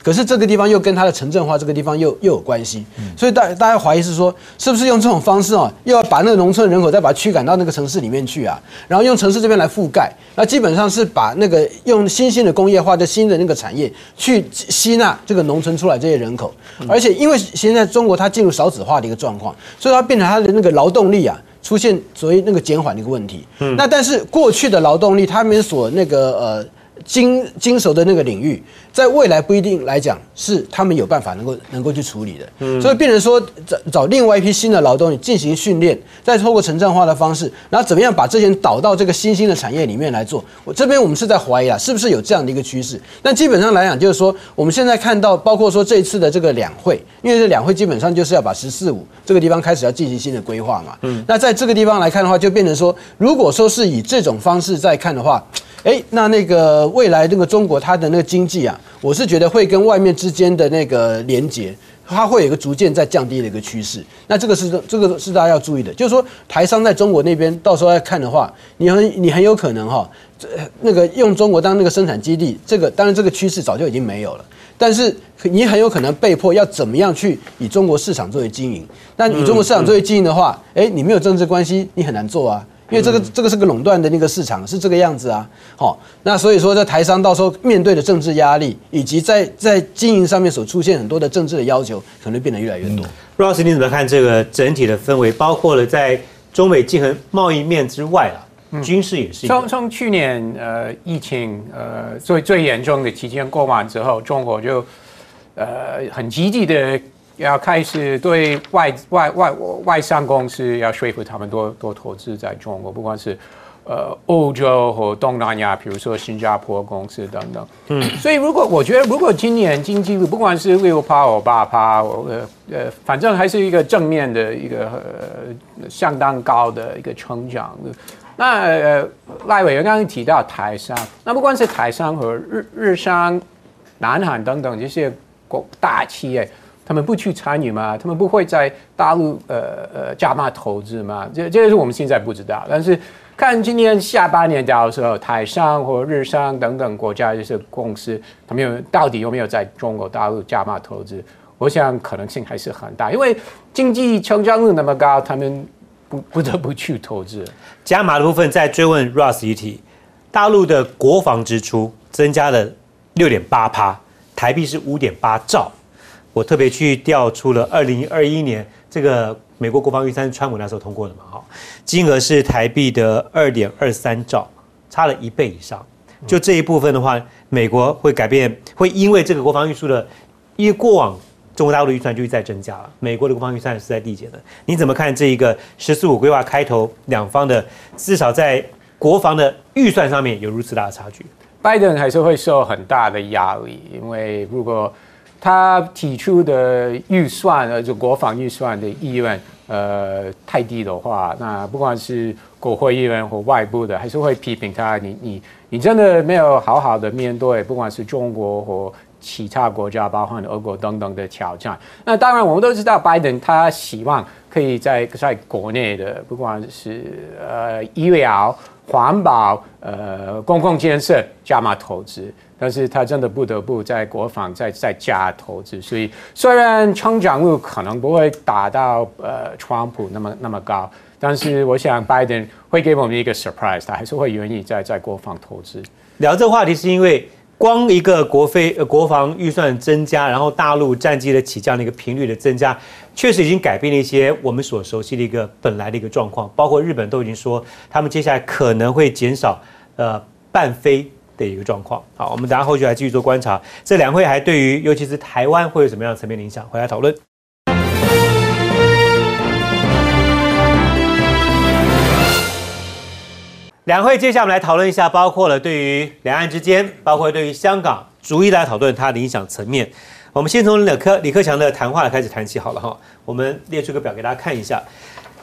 可是这个地方又跟它的城镇化这个地方又又有关系，所以大大家怀疑是说，是不是用这种方式哦，又要把那个农村人口再把它驱赶到那个城市里面去啊？然后用城市这边来覆盖，那基本上是把那个用新兴的工业化的新的那个产业去吸纳这个农村出来这些人口，而且因为现在中国它进入少子化的一个状况，所以它变成它的那个劳动力啊出现所谓那个减缓的一个问题。嗯那但是过去的劳动力，他们所那个呃。经经手的那个领域，在未来不一定来讲是他们有办法能够能够去处理的，嗯，所以变成说找找另外一批新的劳动力进行训练，再透过城镇化的方式，然后怎么样把这些人导到这个新兴的产业里面来做？我这边我们是在怀疑啊，是不是有这样的一个趋势？但基本上来讲，就是说我们现在看到，包括说这一次的这个两会，因为这两会基本上就是要把“十四五”这个地方开始要进行新的规划嘛，嗯，那在这个地方来看的话，就变成说，如果说是以这种方式在看的话。哎，那那个未来那个中国它的那个经济啊，我是觉得会跟外面之间的那个连接它会有一个逐渐在降低的一个趋势。那这个是这个是大家要注意的，就是说台商在中国那边到时候来看的话，你很你很有可能哈，这那个用中国当那个生产基地，这个当然这个趋势早就已经没有了。但是你很有可能被迫要怎么样去以中国市场作为经营？那以中国市场作为经营的话，哎，你没有政治关系，你很难做啊。因为这个这个是个垄断的那个市场，是这个样子啊。好，那所以说在台商到时候面对的政治压力，以及在在经营上面所出现很多的政治的要求，可能变得越来越多。Ross，你怎么看这个整体的氛围？包括了在中美竞衡贸易面之外啊，军事也是。从从去年呃疫情呃最最严重的期间过完之后，中国就呃很积极的。要开始对外外外外商公司要说服他们多多投资在中国，不管是呃欧洲或东南亚，比如说新加坡公司等等。嗯，所以如果我觉得，如果今年经济不管是六趴或八趴，呃呃，反正还是一个正面的一个呃相当高的一个成长。那呃赖伟刚刚提到台商，那不管是台商和日日商、南韩等等这些国大企业。他们不去参与吗？他们不会在大陆呃呃加码投资吗？这这个是我们现在不知道。但是看今年下半年的时候，台商或日商等等国家这些公司，他们有到底有没有在中国大陆加码投资？我想可能性还是很大，因为经济成长率那么高，他们不不得不去投资。加码的部分再追问 Ross 一题，大陆的国防支出增加了六点八趴，台币是五点八兆。我特别去调出了二零二一年这个美国国防预算，川普那时候通过的嘛，哈，金额是台币的二点二三兆，差了一倍以上。就这一部分的话，美国会改变，会因为这个国防预算的，因为过往中国大陆的预算就一再增加了，美国的国防预算是在递减的。你怎么看这一个“十四五”规划开头两方的至少在国防的预算上面有如此大的差距？拜登还是会受很大的压力，因为如果他提出的预算，呃，就国防预算的意愿，呃，太低的话，那不管是国会议员或外部的，还是会批评他。你你你真的没有好好的面对，不管是中国或其他国家，包括俄国等等的挑战。那当然，我们都知道，拜登他希望可以在在国内的，不管是呃医疗、环保、呃公共建设加码投资。但是他真的不得不在国防再再加投资，所以 虽然成长率可能不会达到呃川普那么那么高，但是我想拜登会给我们一个 surprise，他还是会愿意在在国防投资。聊这个话题是因为光一个国飞呃国防预算增加，然后大陆战机的起降的一个频率的增加，确实已经改变了一些我们所熟悉的一个本来的一个状况，包括日本都已经说他们接下来可能会减少呃半飞。的一个状况，好，我们等下后续还继续做观察。这两会还对于尤其是台湾会有什么样的层面的影响？回来讨论。两会接下来我们来讨论一下，包括了对于两岸之间，包括对于香港，逐一来讨论它的影响层面。我们先从李克李克强的谈话开始谈起好了哈。我们列出个表给大家看一下，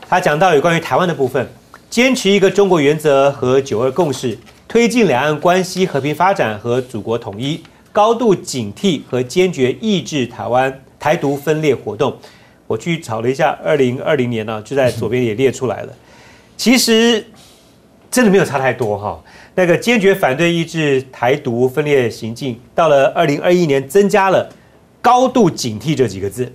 他讲到有关于台湾的部分，坚持一个中国原则和九二共识。推进两岸关系和平发展和祖国统一，高度警惕和坚决抑制台湾台独分裂活动。我去找了一下，二零二零年呢，就在左边也列出来了。其实真的没有差太多哈。那个坚决反对抑制台独分裂行径，到了二零二一年增加了高度警惕这几个字，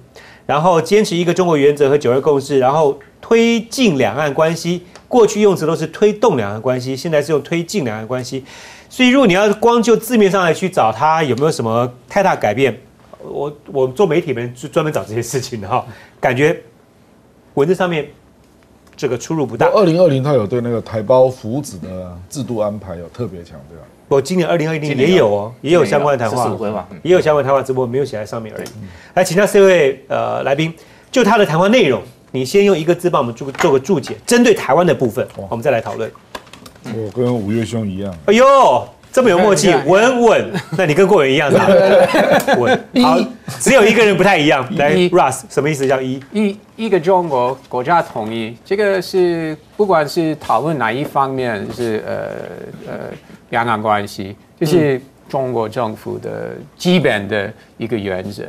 然后坚持一个中国原则和九二共识，然后推进两岸关系。过去用词都是推动两岸关系，现在是用推进两岸关系。所以，如果你要光就字面上来去找它有没有什么太大改变，我我做媒体们就专门找这些事情的哈，感觉文字上面这个出入不大。二零二零他有对那个台胞福祉的制度安排有特别强调。我今年二零二零也有哦，也有相关的谈话，也有相关谈话直播，没有写在上面而已。来，请教四位呃来宾，就他的谈话内容。你先用一个字帮我们做做个注解，针对台湾的部分，我们再来讨论。我跟五月兄一样。哎呦，这么有默契，稳稳。那你跟过人一样，稳。好，只有一个人不太一样。来，Russ，什么意思？叫一？一一个中国国家统一，这个是不管是讨论哪一方面，是呃呃两岸关系，就是中国政府的基本的一个原则。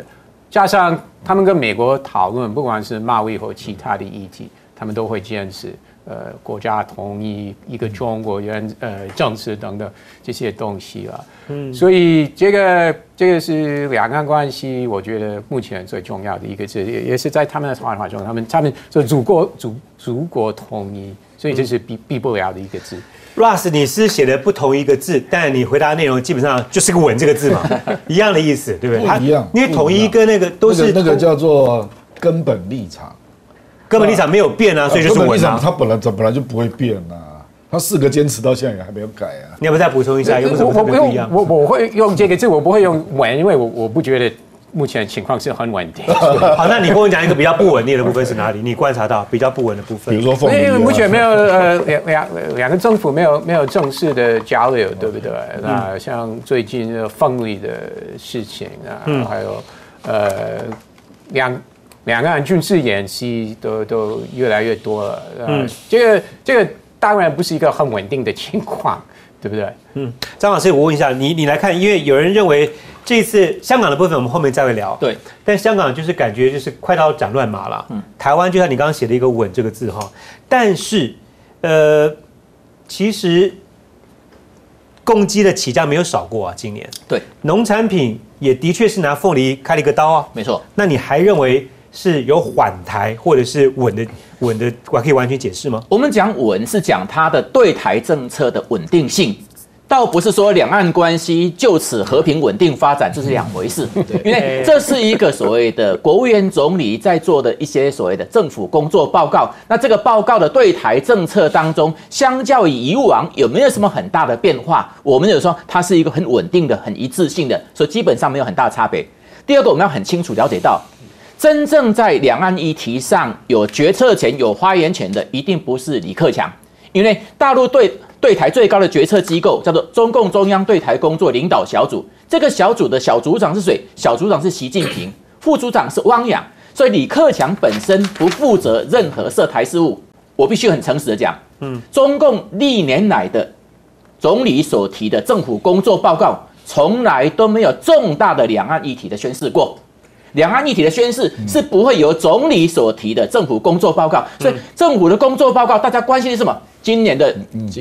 加上他们跟美国讨论，不管是贸易或其他的议题，他们都会坚持呃国家统一、一个中国原呃政治等等这些东西了。嗯，所以这个这个是两岸关系，我觉得目前最重要的一个字，也也是在他们的谈话中，他们他们说祖国祖祖国统一，所以这是避避不了的一个字。Russ，你是写的不同一个字，但你回答内容基本上就是个“稳”这个字嘛，一样的意思，对不对？不一样因为统一跟那个都是那个那个叫做根本立场，根本立场没有变啊，所以就是稳根本立场啊。它本来它本来就不会变啊，他四个坚持到现在也还没有改啊。你要不再补充一下？有什么特我不用？我我会用这个字，我不会用稳，因为我我不觉得目前情况是很稳定。好，那你跟我讲一个比较不稳定的部分是哪里？你观察到比较不稳的部分比如？说、因为目前没有呃两两两个政府没有没有正式的交流，对不对？那像最近的凤梨的事情啊，还有呃两两岸军事演习都都越来越多了，呃，这个这个当然不是一个很稳定的情况，对不对？嗯张老师，我问一下你，你来看，因为有人认为这次香港的部分我们后面再会聊，对，但香港就是感觉就是快刀斩乱麻了。嗯台湾就像你刚刚写的一个“稳”这个字哈，但是呃，其实攻击的起价没有少过啊，今年对，农产品也的确是拿凤梨开了一个刀啊。没错。那你还认为是有缓台或者是稳的稳的，我可以完全解释吗？我们讲稳是讲它的对台政策的稳定性，倒不是说两岸关系就此和平稳定发展，这是两回事。因为这是一个所谓的国务院总理在做的一些所谓的政府工作报告。那这个报告的对台政策当中，相较于以往有没有什么很大的变化？我们有说它是一个很稳定的、很一致性的，所以基本上没有很大差别。第二个，我们要很清楚了解到，真正在两岸议题上有决策权、有发言权的，一定不是李克强，因为大陆对对台最高的决策机构叫做中共中央对台工作领导小组，这个小组的小组长是谁？小组长是习近平，副组长是汪洋，所以李克强本身不负责任何涉台事务。我必须很诚实的讲，嗯，中共历年来的总理所提的政府工作报告，从来都没有重大的两岸议题的宣示过。两岸议题的宣示是不会由总理所提的政府工作报告，所以政府的工作报告，大家关心的是什么？今年的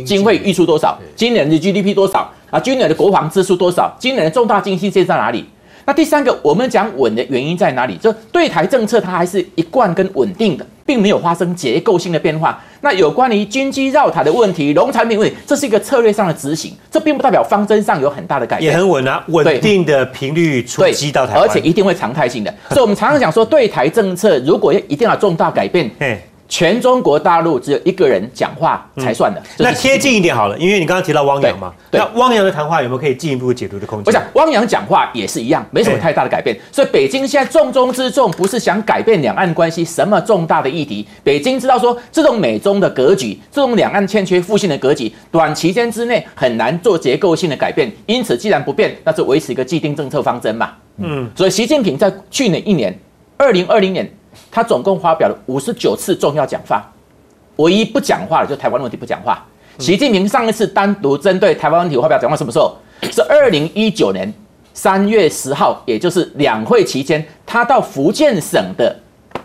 经费预出多少？今年的 GDP 多少？啊，今年的国防支出多少？今年的重大经济线在哪里？那第三个，我们讲稳的原因在哪里？就对台政策它还是一贯跟稳定的，并没有发生结构性的变化。那有关于军机绕台的问题、农产品问题，这是一个策略上的执行，这并不代表方针上有很大的改变也。很稳啊，稳定的频率出对，击到台湾，而且一定会常态性的。所以我们常常讲说，对台政策如果要一定要重大改变，嘿。全中国大陆只有一个人讲话才算的。那贴近一点好了，因为你刚刚提到汪洋嘛，对那汪洋的谈话有没有可以进一步解读的空间？我想汪洋讲话也是一样，没什么太大的改变。所以北京现在重中之重不是想改变两岸关系什么重大的议题，北京知道说这种美中的格局，这种两岸欠缺互信的格局，短期间之内很难做结构性的改变。因此，既然不变，那就维持一个既定政策方针嘛。嗯，所以习近平在去年一年，二零二零年，他总共发表了五十九次重要讲话。唯一不讲话的就台湾问题不讲话。习近平上一次单独针对台湾问题发表讲话什么时候？是二零一九年三月十号，也就是两会期间，他到福建省的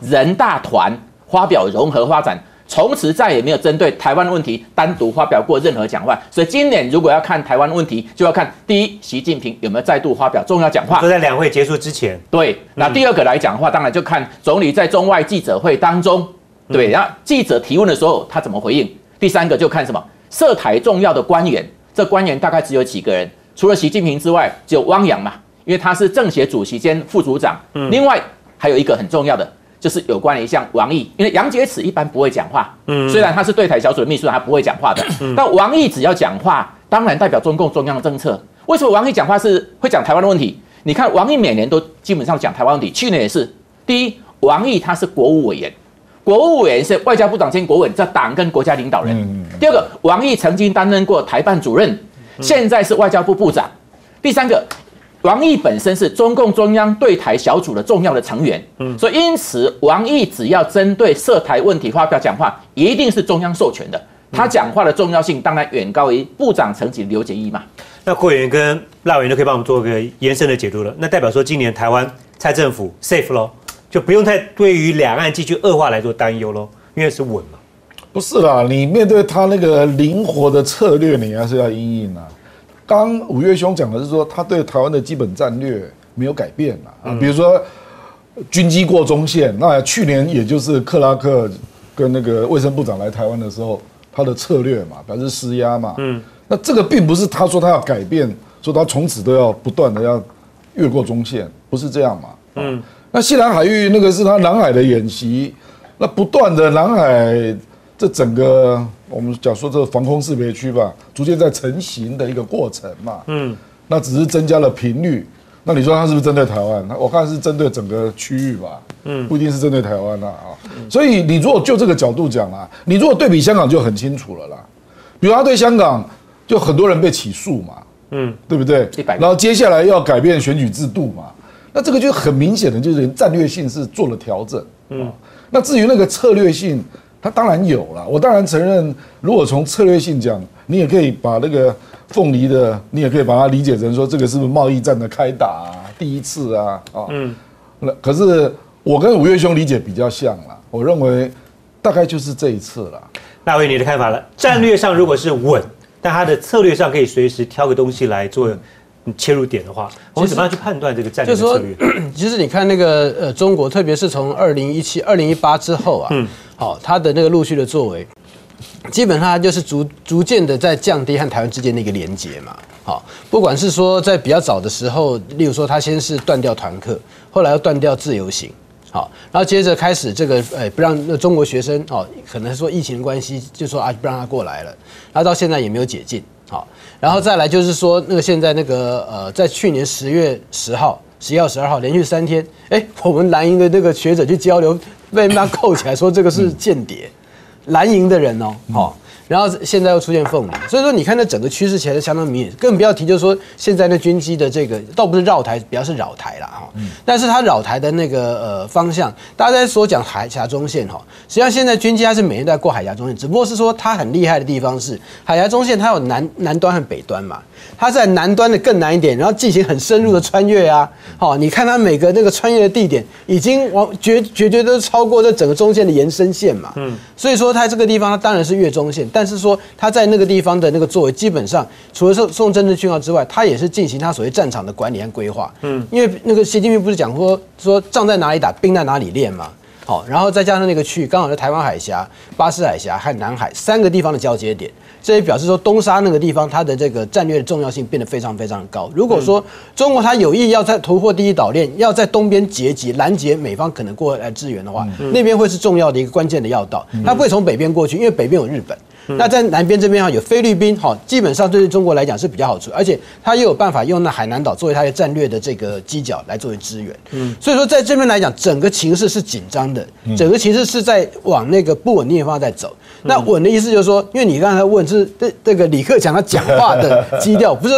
人大团发表融合发展，从此再也没有针对台湾问题单独发表过任何讲话。所以今年如果要看台湾问题，就要看第一，习近平有没有再度发表重要讲话就。在两会结束之前，对，那第二个来讲的话，当然就看总理在中外记者会当中，对，然后记者提问的时候他怎么回应。第三个就看什么涉台重要的官员，这官员大概只有几个人，除了习近平之外，只有汪洋嘛，因为他是政协主席兼副组长。另外还有一个很重要的，就是有关于像王毅，因为杨洁篪一般不会讲话，嗯虽然他是对台小组的秘书长，他不会讲话的，但王毅只要讲话，当然代表中共中央的政策。为什么王毅讲话是会讲台湾的问题？你看王毅每年都基本上讲台湾问题，去年也是。第一，王毅他是国务委员，国务委员是外交部长兼国委，这党跟国家领导人。第二个，王毅曾经担任过台办主任，现在是外交部部长。第三个，王毅本身是中共中央对台小组的重要的成员，所以因此王毅只要针对涉台问题发表讲话，一定是中央授权的。他讲话的重要性当然远高于部长层级的刘杰一嘛。那郭委员跟赖委员都可以帮我们做个延伸的解读了。那代表说，今年台湾蔡政府 safe 咯，就不用太对于两岸继续恶化来做担忧咯，因为是稳嘛。不是啦，你面对他那个灵活的策略，你还是要应应啊。刚五月兄讲的是说，他对台湾的基本战略没有改变啊，比如说军机过中线，那去年也就是克拉克跟那个卫生部长来台湾的时候，他的策略嘛，表示施压嘛。嗯，那这个并不是他说他要改变，说他从此都要不断的要越过中线，不是这样嘛。嗯，那西南海域那个是他南海的演习，那不断的南海。这整个我们讲说这个防空识别区吧，逐渐在成型的一个过程嘛。嗯，那只是增加了频率。那你说它是不是针对台湾？我看是针对整个区域吧。嗯，不一定是针对台湾啦啊。所以你如果就这个角度讲啊，你如果对比香港就很清楚了啦。比如他对香港就很多人被起诉嘛。嗯，对不对？然后接下来要改变选举制度嘛。那这个就很明显的就是战略性是做了调整。嗯，那至于那个策略性。他当然有了，我当然承认，如果从策略性讲，你也可以把那个凤梨的，你也可以把它理解成说，这个是不是贸易战的开打啊，第一次啊，啊，嗯，那可是我跟五月兄理解比较像了，我认为大概就是这一次了。那为你的看法了，战略上如果是稳，但他的策略上可以随时挑个东西来做。切入点的话，我们怎么样去判断这个战略策略？其实你看那个呃，中国，特别是从二零一七、二零一八之后啊，嗯，好，它的那个陆续的作为，基本上就是逐逐渐的在降低和台湾之间的一个连接嘛。好，不管是说在比较早的时候，例如说他先是断掉团客，后来又断掉自由行，好，然后接着开始这个哎不让那中国学生哦，可能说疫情的关系就说啊不让他过来了，然后到现在也没有解禁。好，然后再来就是说，那个现在那个呃，在去年十月十号、十一月、十二号连续三天，哎，我们蓝营的那个学者去交流，被他扣起来说这个是间谍，蓝营的人哦，好。然后现在又出现凤梨，所以说你看那整个趋势其实相当明显，更不要提就是说现在那军机的这个倒不是绕台，比较是扰台了哈。但是它扰台的那个呃方向，大家在所讲海峡中线哈，实际上现在军机它是每天都在过海峡中线，只不过是说它很厉害的地方是海峡中线它有南南端和北端嘛。它在南端的更南一点，然后进行很深入的穿越啊，好，你看它每个那个穿越的地点已经往绝绝绝都超过这整个中线的延伸线嘛，嗯，所以说它这个地方它当然是越中线，但是说他在那个地方的那个作为，基本上除了送送政治讯号之外，他也是进行他所谓战场的管理和规划，嗯，因为那个习近平不是讲说说仗在哪里打，兵在哪里练嘛，好，然后再加上那个区域刚好是台湾海峡、巴士海峡和南海三个地方的交接点。这也表示说，东沙那个地方，它的这个战略的重要性变得非常非常高。如果说中国它有意要在突破第一岛链，要在东边截击拦截美方可能过来支援的话，那边会是重要的一个关键的要道。它不会从北边过去，因为北边有日本。那在南边这边哈有菲律宾，哈基本上对于中国来讲是比较好处，而且它又有办法用那海南岛作为它的战略的这个犄角来作为支援。嗯，所以说在这边来讲，整个情势是紧张的，整个情势是在往那个不稳定的方向在走。那稳的意思就是说，因为你刚才问是这这个李克强他讲话的基调，不是。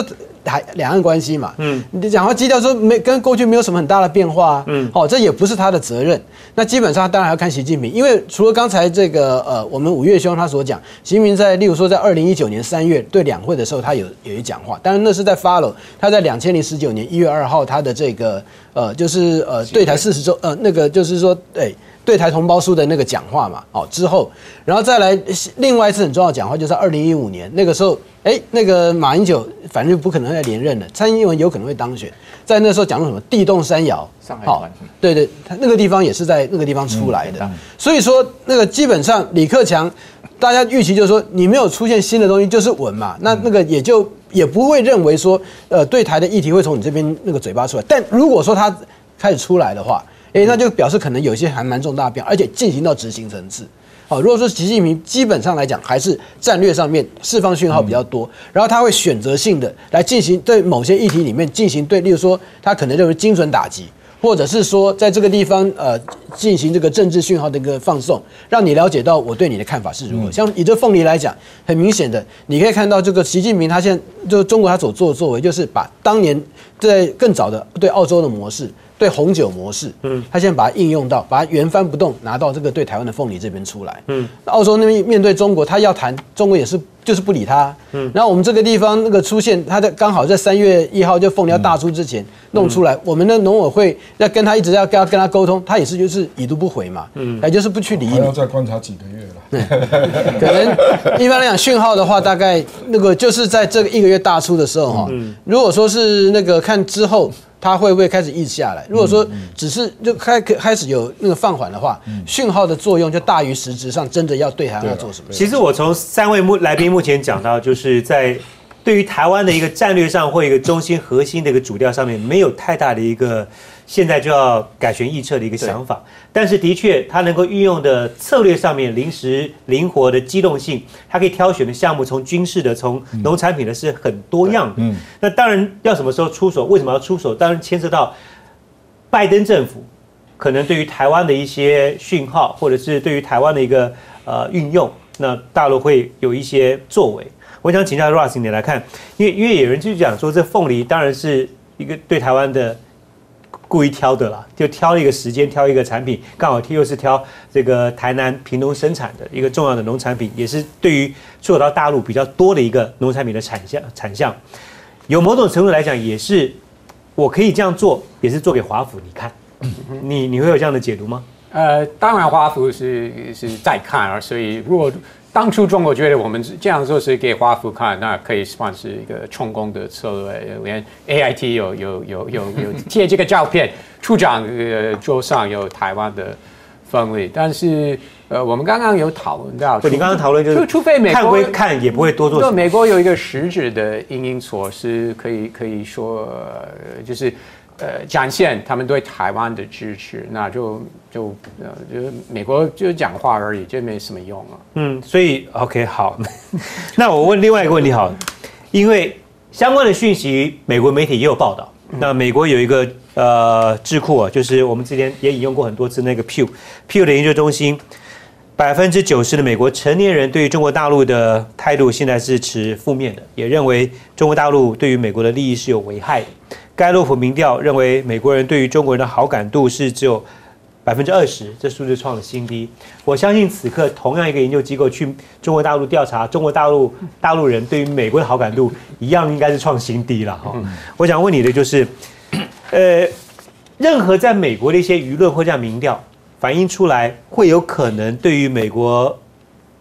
台两岸关系嘛，嗯，你讲话基调说没跟过去没有什么很大的变化啊，嗯，好，这也不是他的责任。那基本上当然要看习近平，因为除了刚才这个呃，我们五月兄他所讲，习近平在例如说在二零一九年三月对两会的时候，他有有一讲话，当然那是在 follow 他在两千零十九年一月二号他的这个呃，就是呃对台四十周呃那个就是说对。对台同胞书的那个讲话嘛，哦之后，然后再来另外一次很重要讲话，就是二零一五年那个时候，哎，那个马英九反正不可能再连任了，蔡英文有可能会当选，在那时候讲了什么地动山摇，上海好，对对，他那个地方也是在那个地方出来的，所以说那个基本上李克强，大家预期就是说你没有出现新的东西就是稳嘛，那那个也就也不会认为说呃对台的议题会从你这边那个嘴巴出来，但如果说他开始出来的话。哎，那就表示可能有些还蛮重大变，而且进行到执行层次。好，如果说习近平基本上来讲还是战略上面释放讯号比较多，然后他会选择性的来进行对某些议题里面进行对，例如说他可能认为精准打击，或者是说在这个地方呃进行这个政治讯号的一个放送，让你了解到我对你的看法是如何。像以这凤梨来讲，很明显的你可以看到这个习近平他现在就中国他所做的作为，就是把当年在更早的对澳洲的模式。对红酒模式，嗯，他现在把它应用到，把它原翻不动拿到这个对台湾的凤梨这边出来，嗯，那澳洲那边面对中国，他要谈，中国也是就是不理他，嗯，然后我们这个地方那个出现，他在刚好在三月一号就凤梨要大出之前弄出来，我们的农委会要跟他一直要跟他跟他沟通，他也是就是已读不回嘛，嗯，也就是不去理你还要，再观察几个月了。可能一般来讲讯号的话，大概那个就是在这个一个月大出的时候哈，如果说是那个看之后。它会不会开始抑制下来？如果说只是就开开始有那个放缓的话，讯号的作用就大于实质上真的要对台湾要做什么。其实我从三位目来宾目前讲到，就是在对于台湾的一个战略上或一个中心核心的一个主调上面，没有太大的一个现在就要改弦易辙的一个想法。但是的确，它能够运用的策略上面临时灵活的机动性，它可以挑选的项目从军事的、从农产品的是很多样的。嗯那当然要什么时候出手，为什么要出手？当然牵涉到拜登政府可能对于台湾的一些讯号，或者是对于台湾的一个呃运用，那大陆会有一些作为。我想请教 Russ 你来看，因为因为有人就讲说，这凤梨当然是一个对台湾的故意挑的啦，就挑一个时间，挑一个产品，刚好又是挑这个台南屏东生产的一个重要的农产品，也是对于出口到大陆比较多的一个农产品的产项产项。有某种程度来讲，也是我可以这样做，也是做给华府你看。你你会有这样的解读吗？呃，当然华府是是在看啊，所以如果当初中国觉得我们这样做是给华府看，那可以算是一个成功的策略。连 AIT 有有有有有贴这个照片，处长呃桌上有台湾的凤梨，但是呃，我们刚刚有讨论到，不，你刚刚讨论就是除非美看国归看，也不会多做什就。美国有一个实质的因因措施，可以可以说，呃就是呃展现他们对台湾的支持，那就就呃就是美国就讲话而已，这没什么用啊。嗯，所以 OK 好，那我问另外一个问题好了，因为相关的讯息，美国媒体也有报道。那美国有一个呃智库啊，就是我们之前也引用过很多次那个 Pew Pew 的研究中心，百分之九十的美国成年人对于中国大陆的态度现在是持负面的，也认为中国大陆对于美国的利益是有危害的。盖洛普民调认为美国人对于中国人的好感度是只有百分之二十，这数字创了新低。我相信此刻同样一个研究机构去中国大陆调查中国大陆大陆人对于美国的好感度，一样应该是创新低了哈。我想问你的就是，呃，任何在美国的一些舆论或这样民调反映出来，会有可能对于美国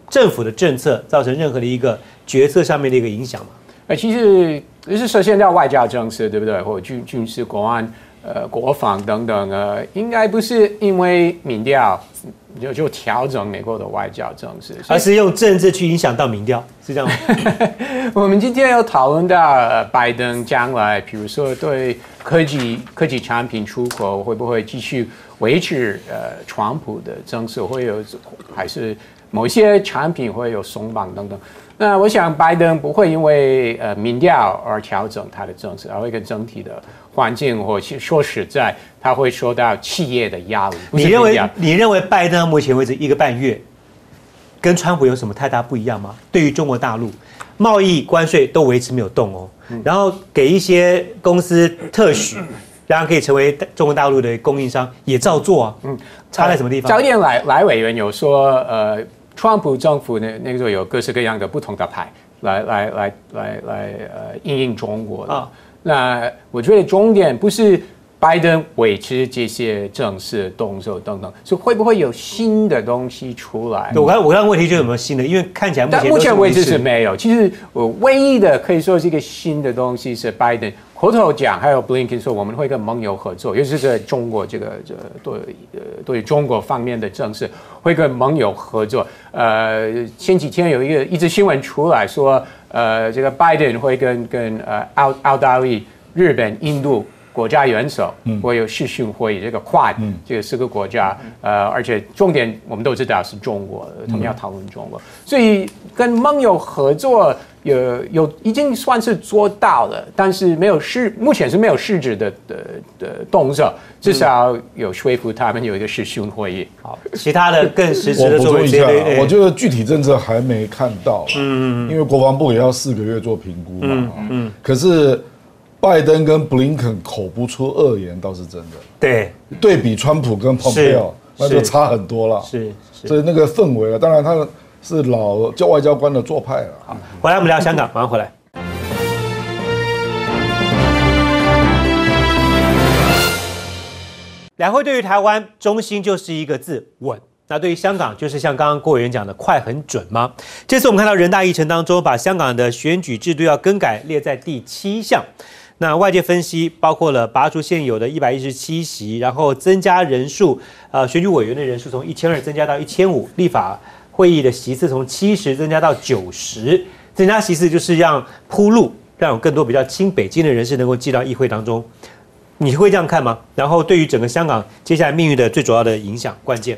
政府的政策造成任何的一个决策上面的一个影响吗？哎，其实就是涉限到外交政策，对不对？或者军军事、国安、呃国防等等，呃，应该不是因为民调就就调整美国的外交政策，而是用政治去影响到民调，是这样吗？我们今天有讨论到呃拜登将来，比如说对科技科技产品出口会不会继续维持呃川普的政策，会有还是某些产品会有松绑等等。那我想拜登不会因为呃民调而调整他的政策，而会跟整体的环境或其说实在，他会受到企业的压力。你认为你认为拜登到目前为止一个半月，跟川普有什么太大不一样吗？对于中国大陆，贸易关税都维持没有动哦，然后给一些公司特许，然后可以成为中国大陆的供应商，也照做啊。嗯，差在什么地方？早点来来委员有说，呃，川普政府那那个时候有各式各样的不同的牌来来来来来呃应应中国的。啊那我觉得重点不是拜登维持这些正式动作等等，所以会不会有新的东西出来？我刚我刚刚问题就有没有新的？因为看起来目但前目前为止是是没有。其实我唯一的可以说是一个新的东西是拜登口头讲，还有 Blinken 说我们会跟盟友合作，尤其是在中国这个这对呃对中国方面的政策会跟盟友合作。呃，前几天有一个一则新闻出来说，呃，这个拜登会跟跟呃澳澳大利、日本、印度。国家元首会有视讯会议，这个 Quad 这个四个国家，呃，而且重点我们都知道是中国，他们要讨论中国，所以跟盟友合作有有已经算是做到了，但是没有实目前是没有实质的的的动作，至少有说服他们有一个视讯会议。好，其他的更实质我的作为补充一下我觉得具体政策还没看到，嗯嗯，因为国防部也要四个月做评估嘛，嗯嗯，可是拜登跟布林肯口不出恶言倒是真的，对，对比川普跟蓬佩奥，那就差很多了。是是。所以那个氛围啊，当然他是老教外交官的做派了。好，回来我们聊香港，马上回来。两会对于台湾中心就是一个字稳，那对于香港就是像刚刚郭委员讲的快很准吗？这次我们看到人大议程当中把香港的选举制度要更改列在第七项，那外界分析包括了拔除现有的一百一十七席，然后增加人数，呃，选举委员的人数从一千二增加到一千五，立法会议的席次从七十增加到九十，增加席次就是让铺路，让有更多比较亲北京的人士能够进到议会当中。你会这样看吗？然后对于整个香港接下来命运的最主要的影响关键，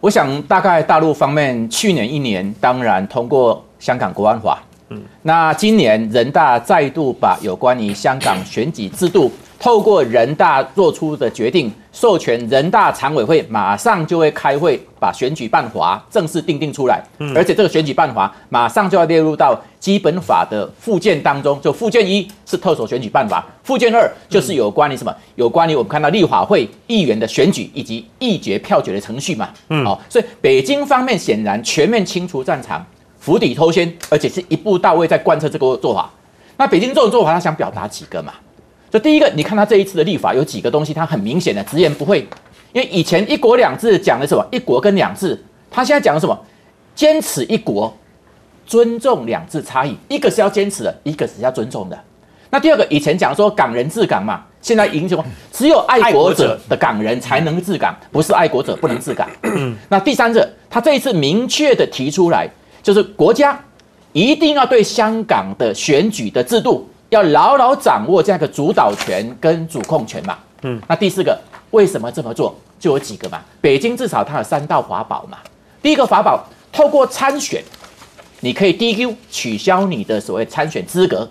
我想大概大陆方面去年一年当然通过香港国安法，嗯，那今年人大再度把有关于香港选举制度。透过人大做出的决定，授权人大常委会马上就会开会，把选举办法正式定定出来。而且这个选举办法马上就要列入到基本法的附件当中。就附件一是特首选举办法，附件二就是有关于什么？有关于我们看到立法会议员的选举以及议决票决的程序嘛。嗯，好，所以北京方面显然全面清除战场，釜底抽薪，而且是一步到位在贯彻这个做法。那北京这种做法，他想表达几个嘛？就第一个，你看他这一次的立法有几个东西，他很明显的直言不讳，因为以前一国两制讲的什么？一国跟两制，他现在讲的什么？坚持一国，尊重两制差异，一个是要坚持的，一个是要尊重的。那第二个，以前讲说港人治港嘛，现在已经么？只有爱国者的港人才能治港，不是爱国者不能治港。那第三个，他这一次明确的提出来，就是国家一定要对香港的选举的制度。要牢牢掌握这样一个主导权跟主控权嘛，嗯，那第四个为什么这么做？就有几个嘛，北京至少它有三道法宝嘛，第一个法宝透过参选，你可以 DQ 取消你的所谓参选资格，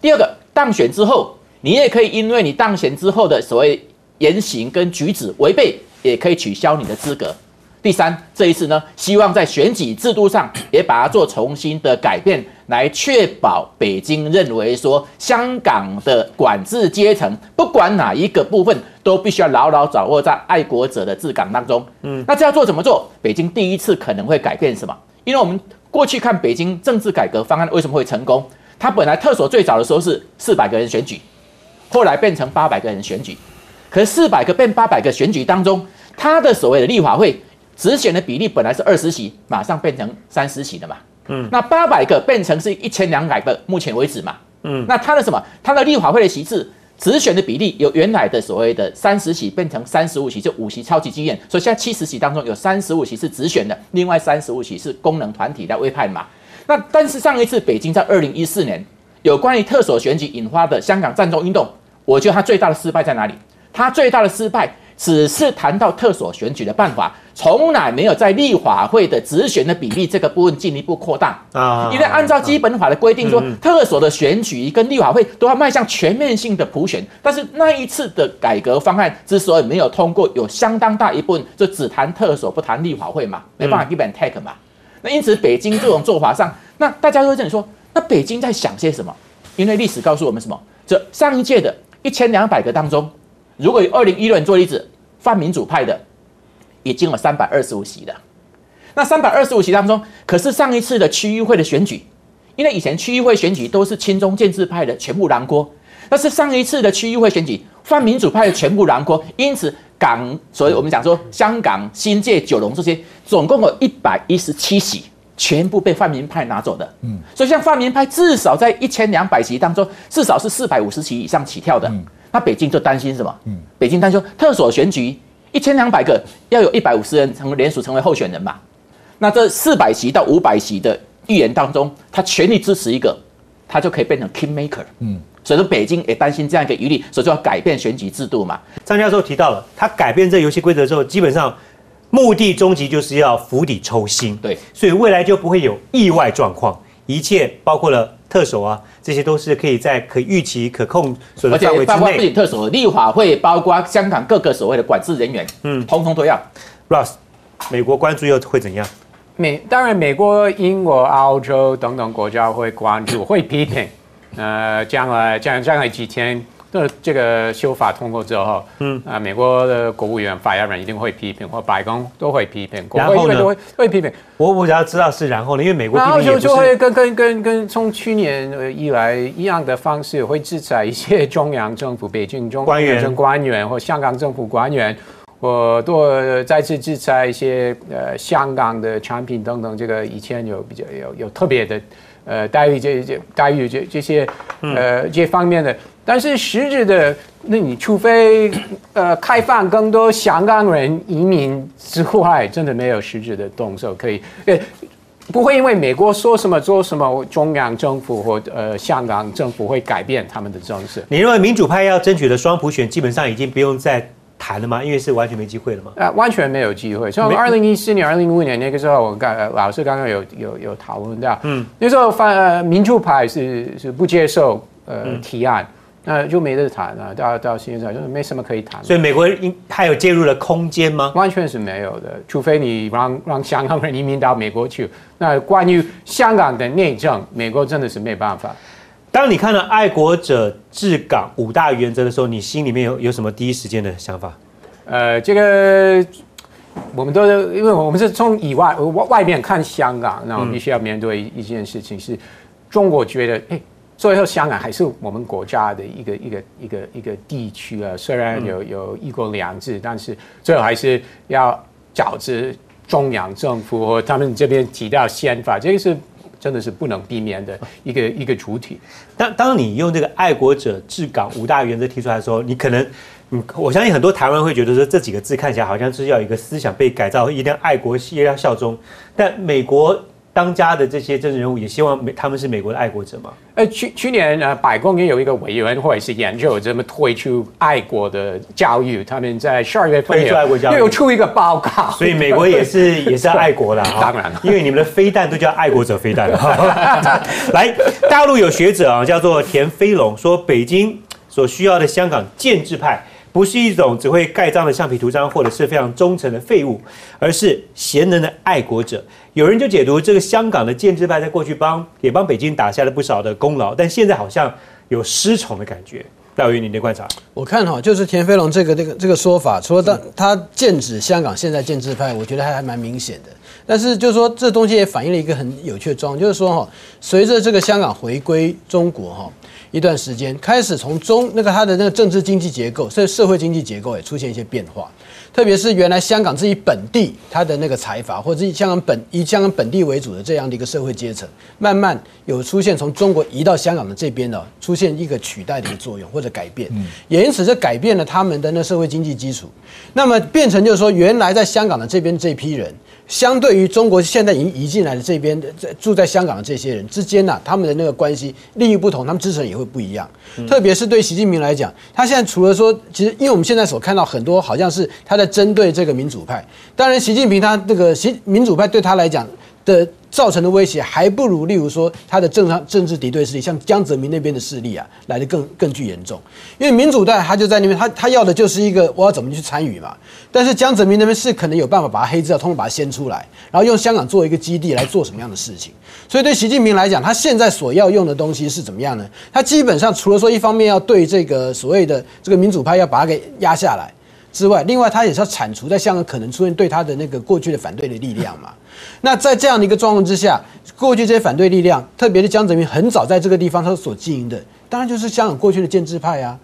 第二个当选之后，你也可以因为你当选之后的所谓言行跟举止违背，也可以取消你的资格。第三，这一次呢，希望在选举制度上也把它做重新的改变，来确保北京认为说香港的管制阶层，不管哪一个部分，都必须要牢牢掌握在爱国者的治港当中。嗯，那这要做怎么做？北京第一次可能会改变什么？因为我们过去看北京政治改革方案为什么会成功？它本来特首最早的时候是四百个人选举，后来变成八百个人选举，可是四百个变八百个选举当中，它的所谓的立法会。直选的比例本来是二十席，马上变成三十席的嘛。嗯，那八百个变成是一千两百个，目前为止嘛。嗯，那他的什么？他的立法会的席次，直选的比例由原来的所谓的三十席变成三十五席，就五席超级经验。所以现在七十席当中有三十五席是直选的，另外三十五席是功能团体在委派嘛。那但是上一次北京在二零一四年有关于特首选举引发的香港战中运动，我觉得它最大的失败在哪里？它最大的失败。只是谈到特首选举的办法，从来没有在立法会的直选的比例这个部分进一步扩大啊。因为按照基本法的规定说，特首的选举跟立法会都要迈向全面性的普选。但是那一次的改革方案之所以没有通过，有相当大一部分就只谈特首不谈立法会嘛，没办法 give and take 嘛。那因此北京这种做法上，那大家都会这样说，那北京在想些什么？因为历史告诉我们什么？这上一届的一千两百个当中。如果以二零一六年做例子，泛民主派的已经有三百二十五席的，那三百二十五席当中，可是上一次的区域会的选举，因为以前区域会选举都是亲中建制派的全部燃锅，但是上一次的区域会选举，泛民主派的全部燃锅，因此港，所以我们讲说香港、新界、九龙这些，总共有一百一十七席，全部被泛民派拿走的。嗯，所以像泛民派至少在一千两百席当中，至少是四百五十席以上起跳的。那北京就担心什么？嗯，北京担心特首选举一千两百个，要有一百五十人成为联署成为候选人嘛？那这四百席到五百席的预言当中，他全力支持一个，他就可以变成 king maker。嗯，所以说北京也担心这样一个余力，所以就要改变选举制度嘛。张教授提到了，他改变这游戏规则之后，基本上目的终极就是要釜底抽薪。对，所以未来就不会有意外状况，一切包括了。特首啊，这些都是可以在可预期、可控所的范围之内。包括不仅特首，立法会，包括香港各个所谓的管制人员，嗯，通通都要。Russ，美国关注又会怎样？美当然，美国、英国、澳洲等等国家会关注，会批评。呃，将来将将来几天的这个修法通过之后，嗯。啊，美国的国务院发言人一定会批评，或白宫都会批评，国会都会会批评，我我只要知道是然后呢，因为美国然后就就会跟跟跟跟从去年呃以来一样的方式，会制裁一些中央政府、北京中官员政官员或香港政府官员，我多再次制裁一些呃香港的产品等等。这个以前有比较有有特别的呃待遇这这待遇这这些呃这方面的，但是实质的，那你除非呃开放更多香港人移民之外，真的没有实质的动作可以。呃不会因为美国说什么做什么，中央政府或呃香港政府会改变他们的政策。你认为民主派要争取的双普选基本上已经不用再谈了吗？因为是完全没机会了吗？呃，完全没有机会。从没二零一四年、二零一五年那个时候，我刚呃老师刚刚有有有讨论到，嗯，那时候反呃民主派是是不接受呃、提案，那就没得谈了。到到现在就是没什么可以谈。所以美国应还有介入的空间吗？完全是没有的，除非你让让香港人移民到美国去。那关于香港的内政，美国真的是没办法。当你看到爱国者治港五大原则的时候，你心里面有有什么第一时间的想法？呃，这个我们都是因为我们是从以外外外面看香港，那我们必须要面对一件事情是，中国觉得，哎，最后香港还是我们国家的一个一个一个一个地区啊，虽然有有一国两制，但是最后还是要饺子中央政府和他们这边提到宪法，这个是真的是不能避免的一个一个主体。当当你用这个爱国者治港五大原则提出来的时候，你可能，嗯，我相信很多台湾人会觉得说这几个字看起来好像是要一个思想被改造，一定要爱国，也要效忠。但美国当家的这些政治人物也希望美他们是美国的爱国者嘛？呃，去去年呃，白宫也有一个委员会是研究怎么推出爱国的教育，他们在十二月份推出爱国教育也有出一个报告，所以美国也是也是爱国的哈。当然了因为你们的飞弹都叫爱国者飞弹哈。来，大陆有学者啊，叫做田飞龙，说北京所需要的香港建制派。不是一种只会盖章的橡皮图章，或者是非常忠诚的废物，而是贤能的爱国者。有人就解读这个香港的建制派在过去帮也帮北京打下了不少的功劳，但现在好像有失宠的感觉。大于您的观察，我看哈，就是田飞龙这个这个这个说法，除了他他剑指香港现在建制派，我觉得还还蛮明显的。但是就是说，这东西也反映了一个很有趣的状况，就是说哈，随着这个香港回归中国哈一段时间，开始从中那个它的那个政治经济结构，甚至社会经济结构也出现一些变化。特别是原来香港自己本地它的那个财阀，或者以香港本以香港本地为主的这样的一个社会阶层，慢慢有出现从中国移到香港的这边呢，出现一个取代的一个作用或者改变，也因此这改变了他们的那社会经济基础。那么变成就是说，原来在香港的这边这批人，相对于中国现在已经移进来的这边在住在香港的这些人之间呢、他们的那个关系利益不同，他们支持也会不一样。特别是对习近平来讲，他现在除了说，其实因为我们现在所看到很多好像是他在针对这个民主派，当然习近平他这个习民主派对他来讲的造成的威胁，还不如例如说他的政商政治敌对势力，像江泽民那边的势力啊，来的更更具严重。因为民主派他就在那边，他他要的就是一个我要怎么去参与嘛。但是江泽民那边是可能有办法把他黑资料通通把它掀出来，然后用香港做一个基地来做什么样的事情。所以对习近平来讲，他现在所要用的东西是怎么样呢？他基本上除了说一方面要对这个所谓的这个民主派要把它给压下来。之外，另外他也是要铲除在香港可能出现对他的那个过去的反对的力量嘛。那在这样的一个状况之下，过去这些反对力量，特别是江泽民很早在这个地方他所经营的，当然就是香港过去的建制派啊。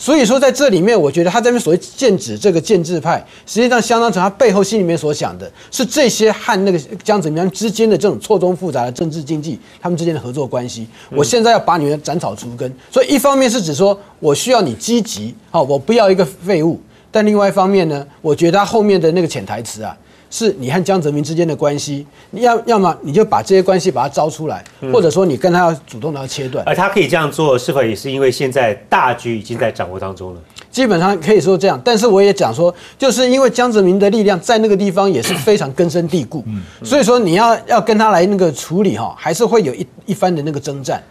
所以说，在这里面，我觉得他这边所谓剑指这个建制派，实际上相当成他背后心里面所想的是这些和那个江泽民之间的这种错综复杂的政治经济，他们之间的合作关系。我现在要把你们斩草除根，所以一方面是指说我需要你积极，好，我不要一个废物。但另外一方面呢，我觉得他后面的那个潜台词啊，是你和江泽民之间的关系，你要要么你就把这些关系把它招出来，或者说你跟他要主动的要切断。而他可以这样做，是否也是因为现在大局已经在掌握当中了？基本上可以说这样，但是我也讲说，就是因为江泽民的力量在那个地方也是非常根深蒂固，所以说你要要跟他来那个处理哈，还是会有一一番的那个征战。